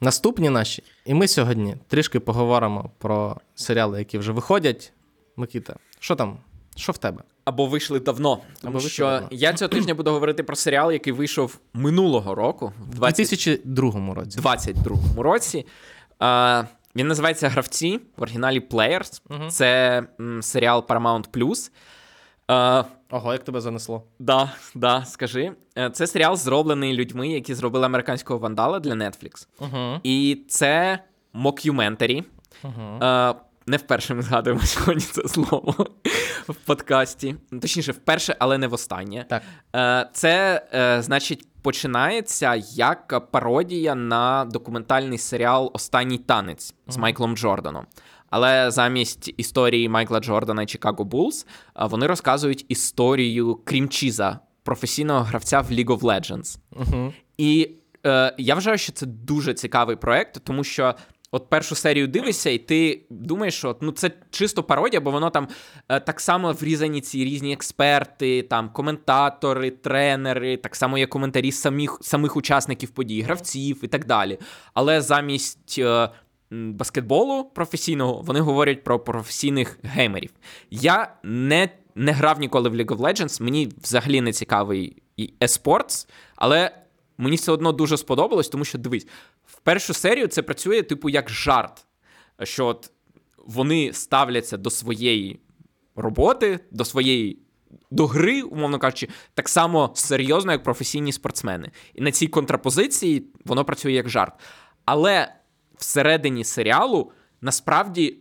Наступні наші. І ми сьогодні трішки поговоримо про серіали, які вже виходять. Микіта, що там? Що в тебе? Або вийшли давно. Тому Або вийшли що давно. я цього тижня буду говорити про серіал, який вийшов минулого року, в У 20... 2002 році. 2022 році. А, він називається Гравці в оригіналі Players. Мгм. Це м, серіал Paramount+. А, Ого, як тебе занесло. да, да, скажи. Е, Це серіал зроблений людьми, які зробили американського вандала для Netflix. Угу. І це мокюментарі. Угу. Не вперше ми згадуємо сьогодні це слово в подкасті. Ну, Точніше, вперше, але не востаннє. Так. Е, Це, е, значить, починається як пародія на документальний серіал Останній танець з Майклом Джорданом. Але замість історії Майкла Джордана і Chicago Bulls е, вони розказують історію Крімчіза, професійного гравця в League of Legends. Угу. І е, я вважаю, що це дуже цікавий проект, тому що. От першу серію дивишся, і ти думаєш, що ну це чисто пародія, бо воно там е, так само врізані ці різні експерти, там коментатори, тренери, так само є коментарі самих самих учасників подій, гравців і так далі. Але замість е, баскетболу професійного вони говорять про професійних геймерів. Я не, не грав ніколи в League of Legends, мені взагалі не цікавий еспортс, але мені все одно дуже сподобалось, тому що дивись, в першу серію це працює, типу, як жарт. Що от вони ставляться до своєї роботи, до своєї. До гри, умовно кажучи, так само серйозно, як професійні спортсмени. І на цій контрапозиції воно працює як жарт. Але всередині серіалу насправді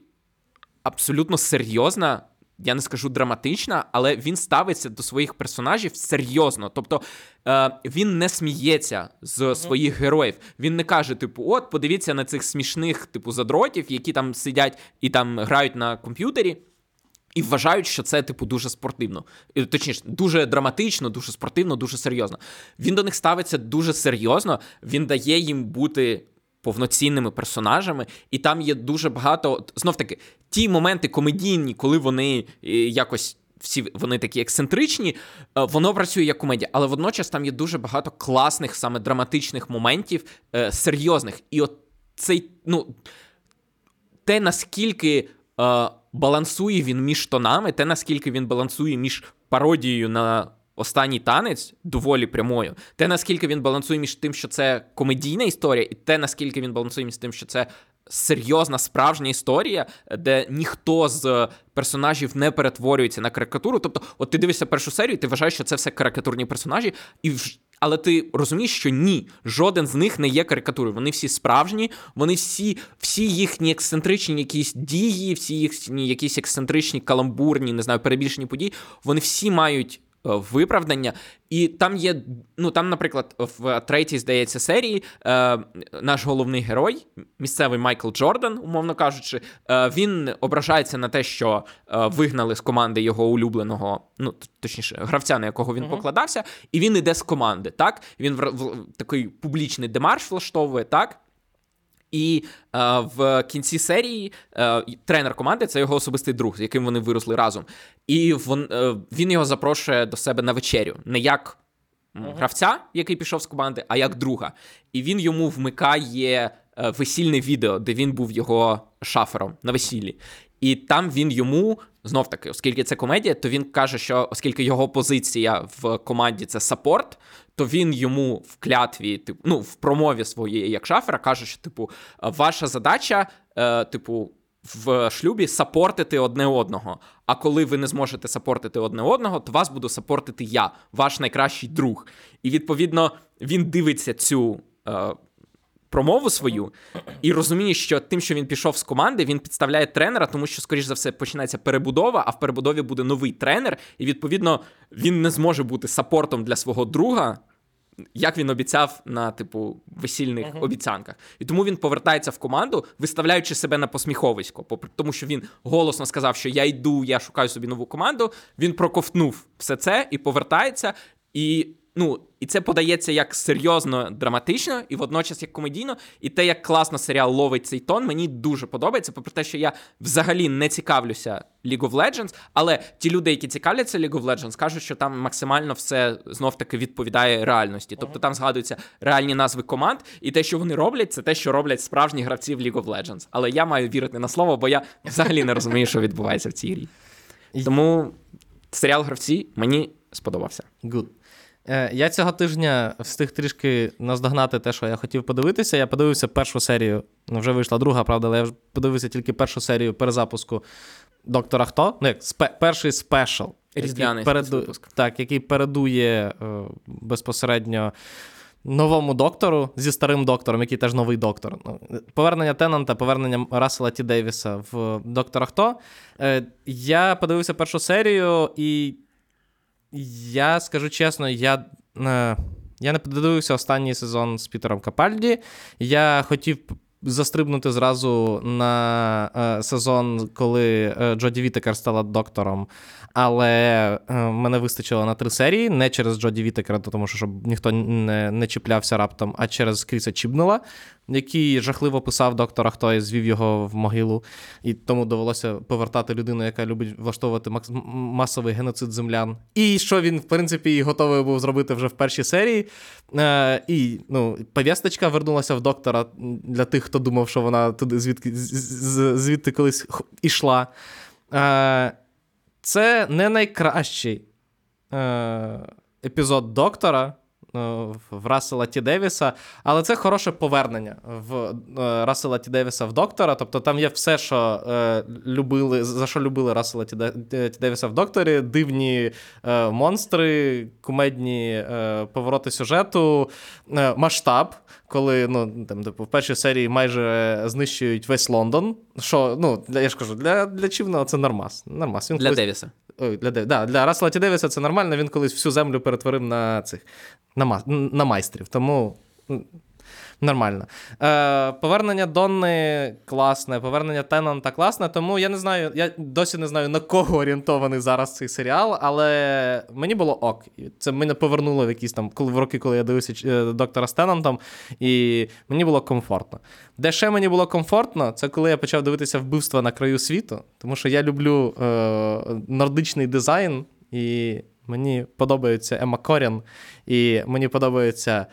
абсолютно серйозна, я не скажу драматична, але він ставиться до своїх персонажів серйозно. Тобто е, він не сміється з своїх героїв. Він не каже, типу, от, подивіться на цих смішних, типу, задротів, які там сидять і там грають на комп'ютері. І вважають, що це, типу, дуже спортивно. Точніше, дуже драматично, дуже спортивно, дуже серйозно. Він до них ставиться дуже серйозно, він дає їм бути повноцінними персонажами, і там є дуже багато. Знов таки, ті моменти комедійні, коли вони е, якось. Всі вони такі ексцентричні, е, воно працює як комедія, але водночас там є дуже багато класних, саме драматичних моментів, е, серйозних. І от цей, ну, те, наскільки е, балансує він між тонами, те, наскільки він балансує між пародією на останній танець, доволі прямою, те, наскільки він балансує між тим, що це комедійна історія, і те, наскільки він балансує між тим, що це серйозна справжня історія, де ніхто з персонажів не перетворюється на карикатуру. Тобто, от ти дивишся першу серію, ти вважаєш, що це все карикатурні персонажі, і в- але ти розумієш, що ні, жоден з них не є карикатурою. Вони всі справжні, вони всі, всі їхні ексцентричні якісь дії, всі їхні якісь ексцентричні, каламбурні, не знаю, перебільшені події, вони всі мають. Е, Виправдання, і там є. Ну там, наприклад, в третій, здається, серії е, наш головний герой, місцевий Майкл Джордан, умовно кажучи, е, він ображається на те, що е, вигнали з команди його улюбленого, ну точніше, гравця, на якого він покладався, і він іде з команди. Так, він в, в такий публічний демарш влаштовує, так. І е, в кінці серії е, тренер команди це його особистий друг, з яким вони виросли разом. І вон, е, він його запрошує до себе на вечерю, не як гравця, який пішов з команди, а як друга. І він йому вмикає е, весільне відео, де він був його шафером на весіллі. І там він йому знов таки, оскільки це комедія, то він каже, що оскільки його позиція в команді це саппорт, то він йому в клятві, типу, ну, в промові своєї як шафера каже, що типу, ваша задача, е, типу. В шлюбі сапортити одне одного. А коли ви не зможете сапортити одне одного, то вас буду сапортити я, ваш найкращий друг. І відповідно він дивиться цю е, промову свою і розуміє, що тим, що він пішов з команди, він підставляє тренера, тому що, скоріш за все, починається перебудова, а в перебудові буде новий тренер, і відповідно він не зможе бути сапортом для свого друга. як він обіцяв на типу весільних uh-huh. обіцянках. І тому він повертається в команду, виставляючи себе на посміховисько. Попри Тому що він голосно сказав, що я йду, я шукаю собі нову команду. Він проковтнув все це і повертається. І ну, і це подається як серйозно драматично, і водночас як комедійно. І те, як класно серіал ловить цей тон, мені дуже подобається. Попри те, що я взагалі не цікавлюся League of Legends, але ті люди, які цікавляться League of Legends, кажуть, що там максимально все знов-таки відповідає реальності. Тобто там згадуються реальні назви команд, і те, що вони роблять, це те, що роблять справжні гравці в League of Legends. Але я маю вірити на слово, бо я взагалі не розумію, що відбувається в цій грі. Тому серіал гравці мені сподобався. Good. Е, я цього тижня встиг трішки наздогнати те, що я хотів подивитися. Я подивився першу серію, ну вже вийшла друга, правда, але я подивився тільки першу серію перезапуску доктора Хто. Ну, як спе, перший спешл, який, переду... так, який передує е, безпосередньо. Новому доктору зі старим доктором, який теж новий доктор. Ну, повернення Теннанта, повернення Рассела Ті Дейвіса в доктора Хто. Е, я подивився першу серію, і я скажу чесно, я. Е, я не подивився останній сезон з Пітером Капальді. Я хотів застрибнути зразу на е, сезон, коли е, Джоді Вітекер стала доктором. Але е, мене вистачило на три серії, не через Джоді Вітекера, тому що щоб ніхто не не чіплявся раптом, а через Кріса Чібнела, який жахливо писав доктора, хто і звів його в могилу. І тому довелося повертати людину, яка любить влаштовувати масовий геноцид землян. І що він, в принципі, готовий був зробити вже в першій серії. Е, І ну, пов'язочка вернулася в доктора для тих, хто думав, що вона туди звідки звідти колись ішла. Е, Це не найкращий е, епізод доктора. Е, в Рассела Ті Девіса, але це хороше повернення в е, Рассела Ті Девіса в доктора. Тобто там є все, що е, любили, за що любили Рассела Ті Девіса в докторі, дивні е, монстри, кумедні е, повороти сюжету, е, масштаб. Коли ну, там, типу, в першій серії майже знищують весь Лондон. Що, ну, я ж кажу, для для Чівного це нормас. нормас. Він Для колись... Девіса. Ой, Для да, для Расла Ті Девіса це нормально, він колись всю землю перетворив на цих на на майстрів. Тому Нормально. Е, Повернення Донни класне, повернення Теннанта класне, тому я не знаю, я досі не знаю, на кого орієнтований зараз цей серіал, але мені було ок. Це мене повернуло в якісь там в роки, коли я дивився е, доктора з Теннантом, і мені було комфортно. Де ще мені було комфортно, це коли я почав дивитися вбивства на краю світу, тому що я люблю е, нордичний дизайн, і мені подобається Ема Корін, і мені подобається.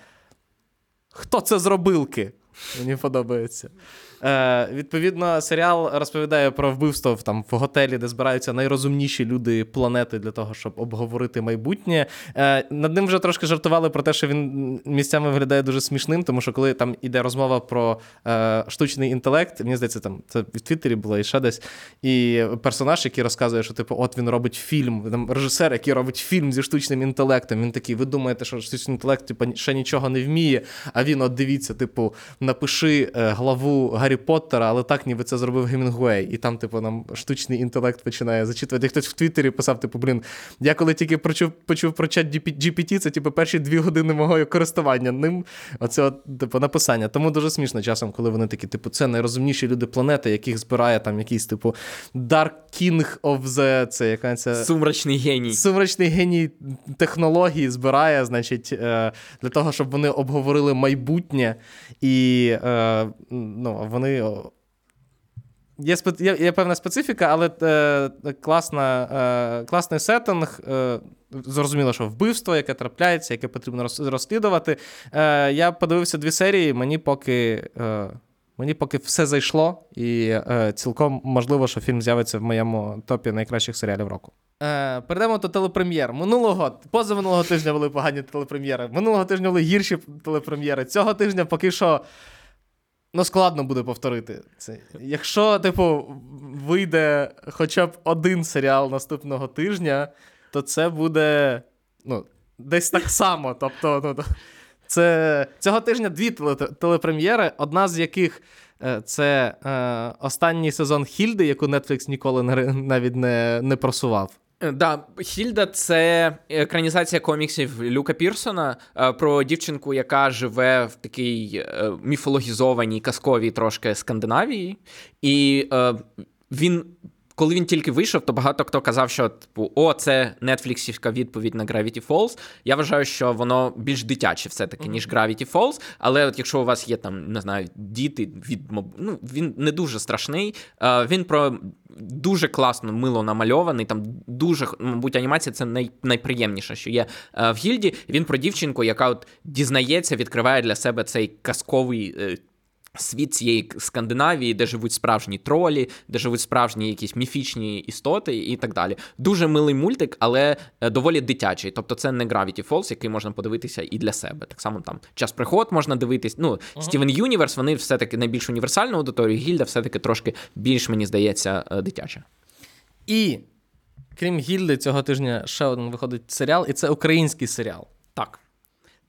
Хто це зробилки? Мені подобається. Е, Відповідно, серіал розповідає про вбивство в, там, в готелі, де збираються найрозумніші люди планети для того, щоб обговорити майбутнє. Е, Над ним вже трошки жартували про те, що він місцями виглядає дуже смішним, тому що коли там іде розмова про е, штучний інтелект, мені здається, там це в Твіттері було і ще десь. І персонаж, який розказує, що типу, от він робить фільм, там режисер, який робить фільм зі штучним інтелектом. Він такий, ви думаєте, що штучний інтелект типу, ще нічого не вміє, а він, от дивіться, типу, напиши е, главу Гаррі Поттера, але так ніби це зробив Гемінгуей. І там, типу, нам штучний інтелект починає зачитувати. Хтось в Твіттері писав, типу, блін, я коли тільки почув почув про чат GPT, це типу перші дві години мого користування ним. Оце от, типу, написання. Тому дуже смішно часом, коли вони такі, типу, це найрозумніші люди планети, яких збирає там якийсь, типу, Dark King of the... Це яка це... Сумрачний геній. Сумрачний геній технології збирає, значить, е, для того, щоб вони обговорили майбутнє і е, ну, вони. Є є, є певна специфіка, але е, класна, е, класний сеттинг. Е, зрозуміло, що вбивство, яке трапляється, яке потрібно розслідувати. Е, Я подивився дві серії, мені поки е, мені поки все зайшло, і е, цілком можливо, що фільм з'явиться в моєму топі найкращих серіалів року. Е, Перейдемо до телепрем'єр. Минулого, позаминулого тижня були погані телепрем'єри. Минулого тижня були гірші телепрем'єри. Цього тижня поки що. Ну, складно буде повторити це. Якщо, типу, вийде хоча б один серіал наступного тижня, то це буде ну, десь так само. Тобто, ну, це цього тижня дві телепрем'єри, одна з яких е, це е, останній сезон Хільди, яку Netflix ніколи навіть не не просував. Е, да, Хільда це екранізація коміксів Люка Пірсона е, про дівчинку, яка живе в такій е, міфологізованій казковій трошки Скандинавії, і він коли він тільки вийшов, то багато хто казав, що типу, о, це нетфліксівська відповідь на Gravity Falls. Я вважаю, що воно більш дитяче все-таки, ніж Gravity Falls. Але от якщо у вас є там, не знаю, діти від ну, він не дуже страшний. Він про дуже класно мило намальований. Там дуже, мабуть, анімація це най, найприємніше, що є в гільді. Він про дівчинку, яка от дізнається, відкриває для себе цей казковий е, Світ цієї Скандинавії, де живуть справжні тролі, де живуть справжні якісь міфічні істоти і так далі. Дуже милий мультик, але е, доволі дитячий. Тобто це не Gravity Falls, який можна подивитися і для себе. Так само там час приход можна дивитись. Ну, uh-huh. Steven Universe, вони все-таки найбільш універсальну аудиторію, Гільда все-таки трошки більш, мені здається, е, дитяча. І крім Гільди, цього тижня ще один виходить серіал, і це український серіал. Так.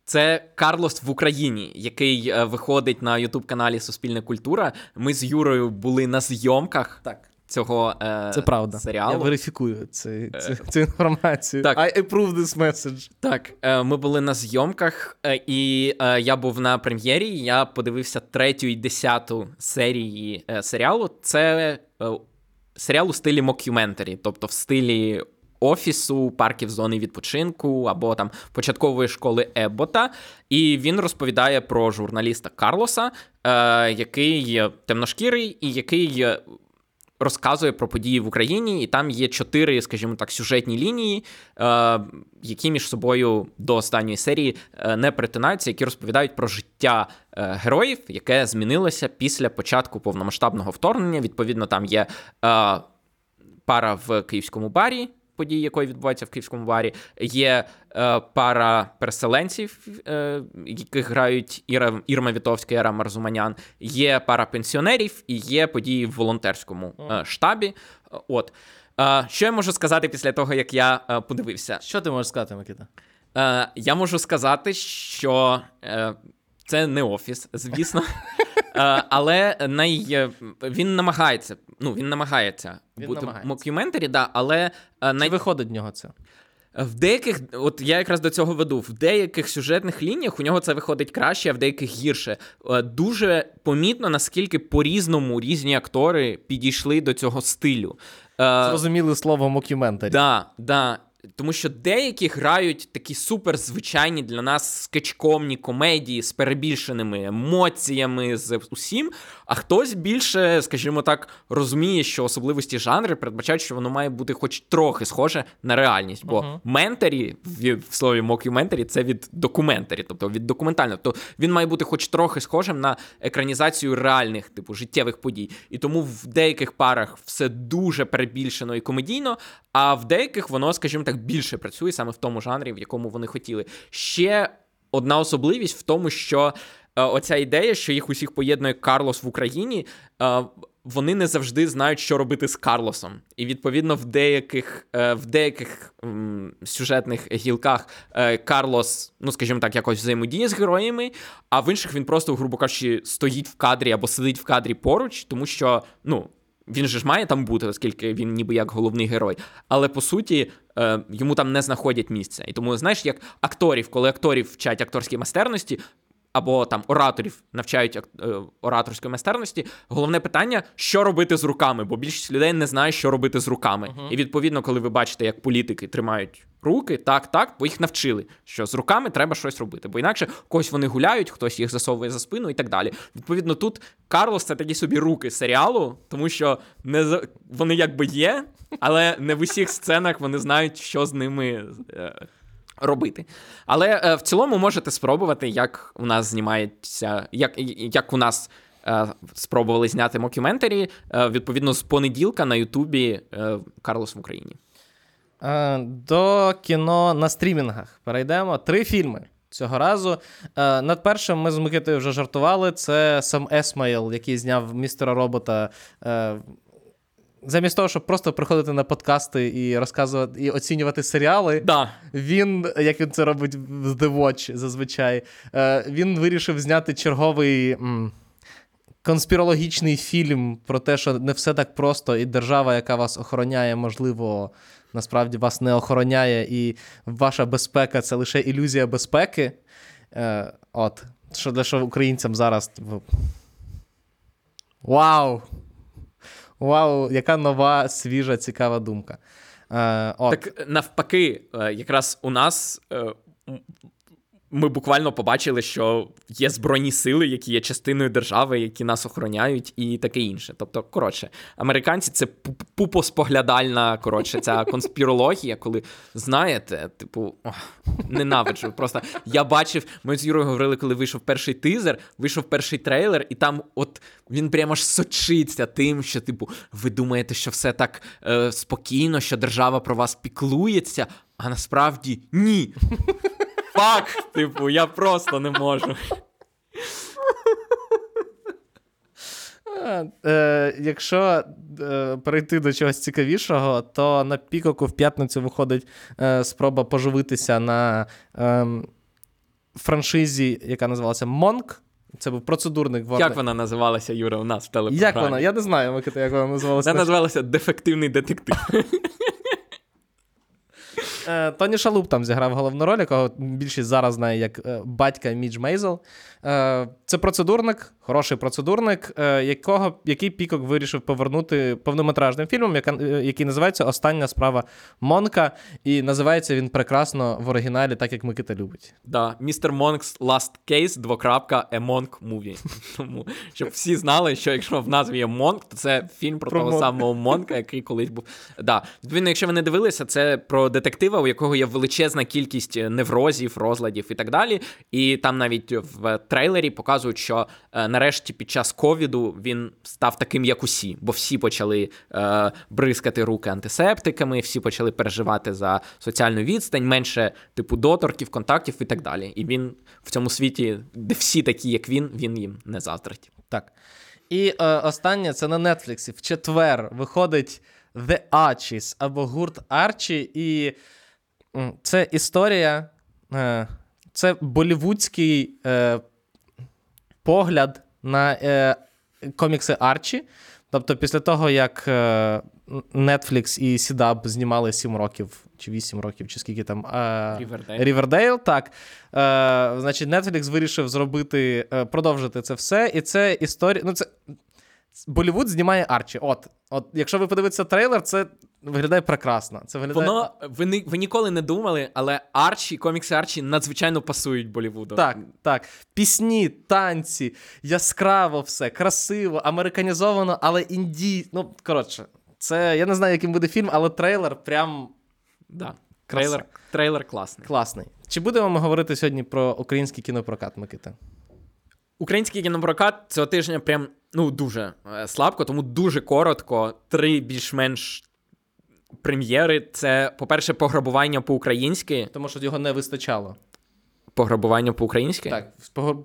Це Карлос в Україні, який е, виходить на Ютуб-каналі Суспільна культура. Ми з Юрою були на зйомках. Так. Цього е, це правда. серіалу. Я верифікую цю, цю, цю інформацію. Так. I approve this message. Так, е, ми були на зйомках, е, і е, я був на прем'єрі. Я подивився третю і десяту серії е, серіалу. Це е, серіал у стилі мокюментарі, тобто в стилі офісу, парків зони відпочинку або там початкової школи Еббота. І він розповідає про журналіста Карлоса, е, який темношкірий і який. Розказує про події в Україні, і там є чотири, скажімо так, сюжетні лінії, е, які між собою до останньої серії е, не перетинаються, які розповідають про життя е, героїв, яке змінилося після початку повномасштабного вторгнення. Відповідно, там є е, пара в київському барі, події, якої відбувається в Київському барі. Є е, пара переселенців, е, яких грають Іра, Ірма Вітовська Іра Марзуманян. Є пара пенсіонерів і є події в волонтерському е, штабі. От. Е, що я можу сказати після того, як я е, подивився? Що ти можеш сказати, Микита? Е, Я можу сказати, що е, це не офіс, звісно. Е, але най... Е, він намагається. Ну, він намагається він бути мокюментарі, да, але е, най... Чи виходить в нього це? В деяких, от я якраз до цього веду, в деяких сюжетних лініях у нього це виходить краще, а в деяких гірше. Дуже помітно, наскільки по-різному різні актори підійшли до цього стилю. Зрозуміли слово мокюментарі. Да, да. Тому що деякі грають такі суперзвичайні для нас скачкомні комедії з перебільшеними емоціями, з усім. А хтось більше, скажімо так, розуміє, що особливості жанру передбачають, що воно має бути хоч трохи схоже на реальність. Бо uh-huh. ментарі, в, в слові мокюментарі, це від документарі, тобто від документального. Тобто він має бути хоч трохи схожим на екранізацію реальних, типу, життєвих подій. І тому в деяких парах все дуже перебільшено і комедійно, а в деяких воно, скажімо так, більше працює саме в тому жанрі, в якому вони хотіли. Ще одна особливість в тому, що оця ідея, що їх усіх поєднує Карлос в Україні. Е, вони не завжди знають, що робити з Карлосом. І відповідно в деяких е, в деяких сюжетних гілках е, Карлос, ну скажімо так, якось взаємодіє з героями, а в інших він просто, грубо кажучи, стоїть в кадрі або сидить в кадрі поруч, тому що ну він же ж має там бути, оскільки він ніби як головний герой. Але по суті, е, йому там не знаходять місця. І тому, знаєш, як акторів, коли акторів вчать акторській майстерності. Або там ораторів навчають е, ораторської майстерності. Головне питання, що робити з руками, бо більшість людей не знає, що робити з руками. Uh-huh. І відповідно, коли ви бачите, як політики тримають руки, так, так, бо їх навчили, що з руками треба щось робити. Бо інакше когось вони гуляють, хтось їх засовує за спину і так далі. Відповідно, тут Карлос це такі собі руки серіалу, тому що не вони якби є, але не в усіх сценах вони знають, що з ними. Робити. Але е, в цілому можете спробувати, як у нас знімається, як як у нас е, спробували зняти мокюментарі. Е, відповідно, з понеділка на Ютубі е, Карлос в Україні. Е, до кіно на стрімінгах перейдемо. Три фільми. Цього разу. Е, над першим ми з Микитою вже жартували. Це сам Есмайл, який зняв містера робота. Е, замість того, щоб просто приходити на подкасти і розказувати і оцінювати серіали, да. він, як він це робить в The Watch зазвичай, він вирішив зняти черговий. Конспірологічний фільм про те, що не все так просто, і держава, яка вас охороняє, можливо, насправді вас не охороняє, і ваша безпека це лише ілюзія безпеки. Е, От, що для що українцям зараз. Вау! Вау, яка нова, свіжа, цікава думка. Е, от. Так навпаки, е, якраз у нас е, ми буквально побачили, що є збройні сили, які є частиною держави, які нас охороняють, і таке інше. Тобто, коротше, американці це пупоспоглядальна коротше, ця конспірологія, коли знаєте, типу, ох, ненавиджу. Просто я бачив, ми з Юрою говорили, коли вийшов перший тизер, вийшов перший трейлер, і там, от він прямо ж сочиться тим, що, типу, ви думаєте, що все так е, спокійно, що держава про вас піклується, а насправді ні. Фак, типу, я просто не можу. Е, Якщо е, перейти до чогось цікавішого, то на Пікоку в п'ятницю виходить е, спроба поживитися на е, франшизі, яка називалася Монк. Це був процедурник Warner. Як вона називалася, Юра, у нас в телепрограмі? Як вона? Я не знаю, Микита, як вона називалася. Вона називалася Дефективний детектив. Е, Тоні Шалуп там зіграв головну роль, якого більшість зараз знає як е, батька Мідж Мейзел. Е, це процедурник, хороший процедурник, якого, який Пікок вирішив повернути повнометражним фільмом, який називається Остання справа Монка. І називається він прекрасно в оригіналі, так як Микита любить. Да, Містер Монк's Last Case, двокрапка, A Monk Movie. Тому, щоб всі знали, що якщо в назві є Монк, то це фільм про, про того Монк. самого Монка, який колись був. Да. Відповідно, якщо ви не дивилися, це про детектива, у якого є величезна кількість неврозів, розладів і так далі. І там навіть в трейлері показують, що е, нарешті під час ковіду він став таким, як усі, бо всі почали е, бризкати руки антисептиками, всі почали переживати за соціальну відстань, менше типу доторків, контактів і так далі. І він в цьому світі, де всі такі, як він, він їм не заздрить. Так. І е, останнє це на Нетфліксі. В четвер виходить The Archies або гурт Арчі, і це історія, е, це болівудський е, погляд на е, комікси Арчі. Тобто, після того, як Netflix і CW знімали 7 років, чи 8 років, чи скільки там Рівердейл, так. Значить, Netflix вирішив зробити, продовжити це все. І це історія. Ну, це Болівуд знімає Арчі. От, от, якщо ви подивитеся трейлер, це виглядає прекрасно. Це виглядає... Воно ви ви ніколи не думали, але Арчі, комікси Арчі надзвичайно пасують Болівуду. Так, так. Пісні, танці, яскраво все, красиво, американізовано, але інді. Ну, коротше, це я не знаю, яким буде фільм, але трейлер прям. Да. Трейлер, трейлер класний. Класний. Чи будемо ми говорити сьогодні про український кінопрокат, Микита? Український кінопрокат цього тижня прям ну дуже е, слабко, тому дуже коротко. Три більш-менш прем'єри. Це, по-перше, пограбування по-українськи. Тому що його не вистачало. Пограбування по-українськи? Так,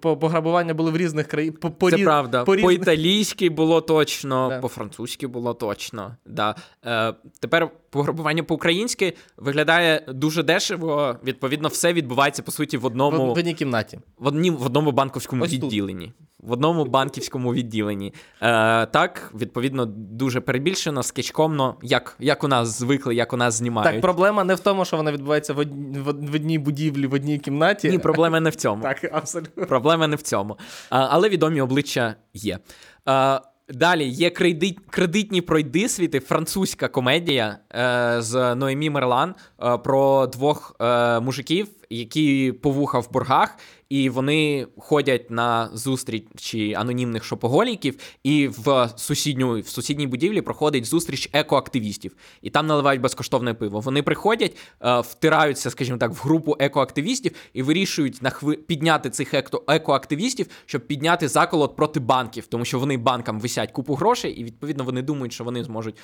пограбування були в різних країнах. По, по, Це різ... правда. По, по-італійськи було точно, да. по-французьки було точно. Да. Е, Тепер пограбування по-українськи виглядає дуже дешево. Відповідно, все відбувається по суті в одному в, в одній кімнаті. В одній, в одному банковському Ось відділенні. Тут в одному банківському відділенні. Е, Так, відповідно, дуже перебільшено, скетчкомно, як як у нас звикли, як у нас знімають. Так, проблема не в тому, що вона відбувається в одній, в одній будівлі, в одній кімнаті. Ні, проблема не в цьому. Так, абсолютно. Проблема не в цьому. А, Але відомі обличчя є. А, Далі є кредит, кредитні пройдисвіти, французька комедія е, з Ноемі Мерлан е, про двох е, мужиків, які повуха в боргах, і вони ходять на зустрічі анонімних шопоголіків, і в сусідню, в сусідній будівлі проходить зустріч екоактивістів, і там наливають безкоштовне пиво. Вони приходять, е, втираються, скажімо так, в групу екоактивістів і вирішують на хви... підняти цих екоактивістів, щоб підняти заколот проти банків, тому що вони банкам висять купу грошей, і відповідно вони думають, що вони зможуть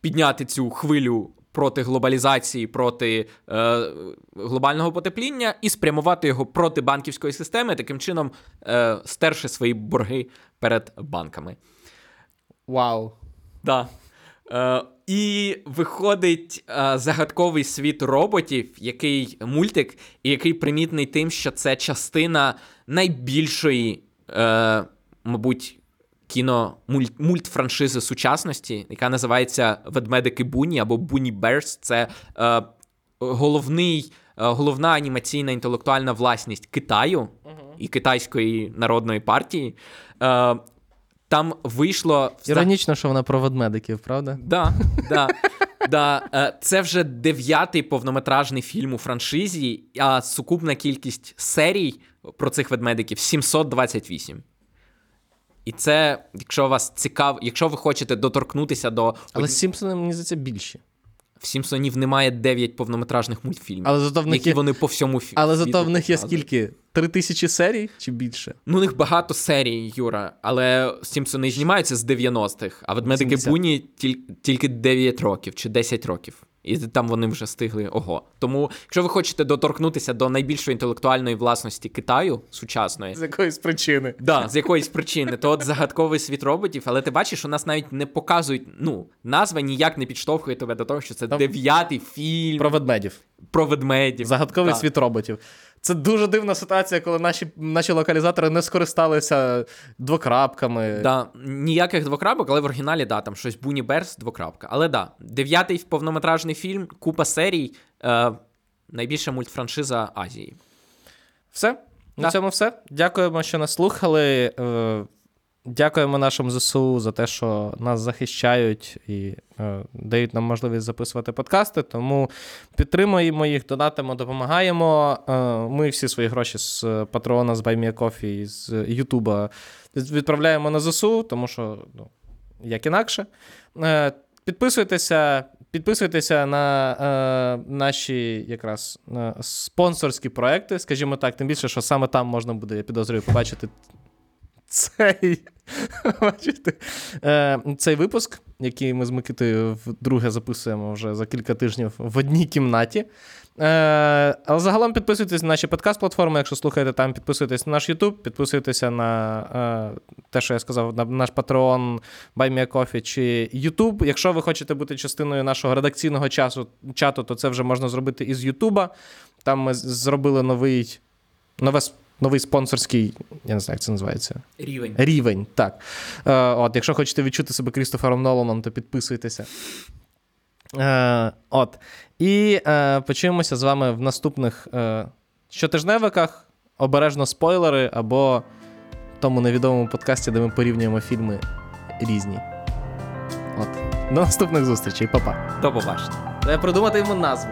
підняти цю хвилю проти глобалізації, проти е, глобального потепління і спрямувати його проти банківської системи, таким чином е, стерши свої борги перед банками. Вау. Да. Е, І виходить е, загадковий світ роботів, який мультик, і який примітний тим, що це частина найбільшої, е, мабуть, кіно мульт, мультфраншизи сучасності, яка називається Ведмедики Буні або Буні Берс. Це е, головний, е, головна анімаційна інтелектуальна власність Китаю і Китайської народної партії. Е, там вийшло Іронічно, що вона про ведмедиків, правда? Да, да. Да, е, Це вже дев'ятий повнометражний фільм у франшизі, а сукупна кількість серій про цих ведмедиків 728. І це, якщо вас цікаво, якщо ви хочете доторкнутися до. Але Сімпсони, мені здається, більші. В Сімпсонів немає 9 повнометражних мультфільмів, Але зато в них які є... вони по всьому фільму. Але зато в них є скільки? Три тисячі серій чи більше? Ну, у них багато серій, Юра, але Сімпсони знімаються з 90-х, а ведмедики 70. Буні тіль- тільки 9 років чи 10 років. І там вони вже стигли ого. Тому, якщо ви хочете доторкнутися до найбільшої інтелектуальної власності Китаю сучасної, З якоїсь причини. да, з якоїсь причини, то от загадковий світ роботів, але ти бачиш, у нас навіть не показують, ну, назва ніяк не підштовхує тебе до того, що це Там- дев'ятий фільм Про ведмедів. про, ведмедів. ведмедів. Загадковий Так. світ роботів. Це дуже дивна ситуація, коли наші, наші локалізатори не скористалися двокрапками. Да, ніяких двокрапок, але в оригіналі, да, там щось Буні Берс, двокрапка. Але да, дев'ятий повнометражний фільм, купа серій, е, найбільша мультфраншиза Азії. Все. На Да. цьому все. Дякуємо, що нас слухали. Е, Дякуємо нашим ЗСУ за те, що нас захищають і е, дають нам можливість записувати подкасти. Тому підтримуємо їх, донатимо, допомагаємо. Е, ми всі свої гроші з Патреона, з BuyMeACoffee, з Ютуба відправляємо на ЗСУ, тому що ну, як інакше. Е, підписуйтеся. Підписуйтеся на е, наші якраз е, спонсорські проекти, скажімо так, тим більше, що саме там можна буде, я підозрюю, побачити цей, бачите, е, цей випуск, який ми з Микитою вдруге записуємо вже за кілька тижнів в одній кімнаті. Але загалом підписуйтесь на наші подкаст-платформи, якщо слухаєте там, підписуйтесь на наш YouTube, підписуйтеся на е, те, що я сказав, на наш Patreon, BuyMeACoffee чи YouTube. Якщо ви хочете бути частиною нашого редакційного часу, чату, то це вже можна зробити із YouTube. Там ми зробили новий, нове, новий спонсорський, я не знаю, як це називається. Рівень. Рівень, так. Е, от, якщо хочете відчути себе Крістофером Ноланом, то підписуйтеся. Е, от. І е, почуємося з вами в наступних е, щотижневиках. Обережно спойлери або тому невідомому подкасті, де ми порівнюємо фільми різні. От. До наступних зустрічей, Па-па. До побачення. Треба придумати йому назву.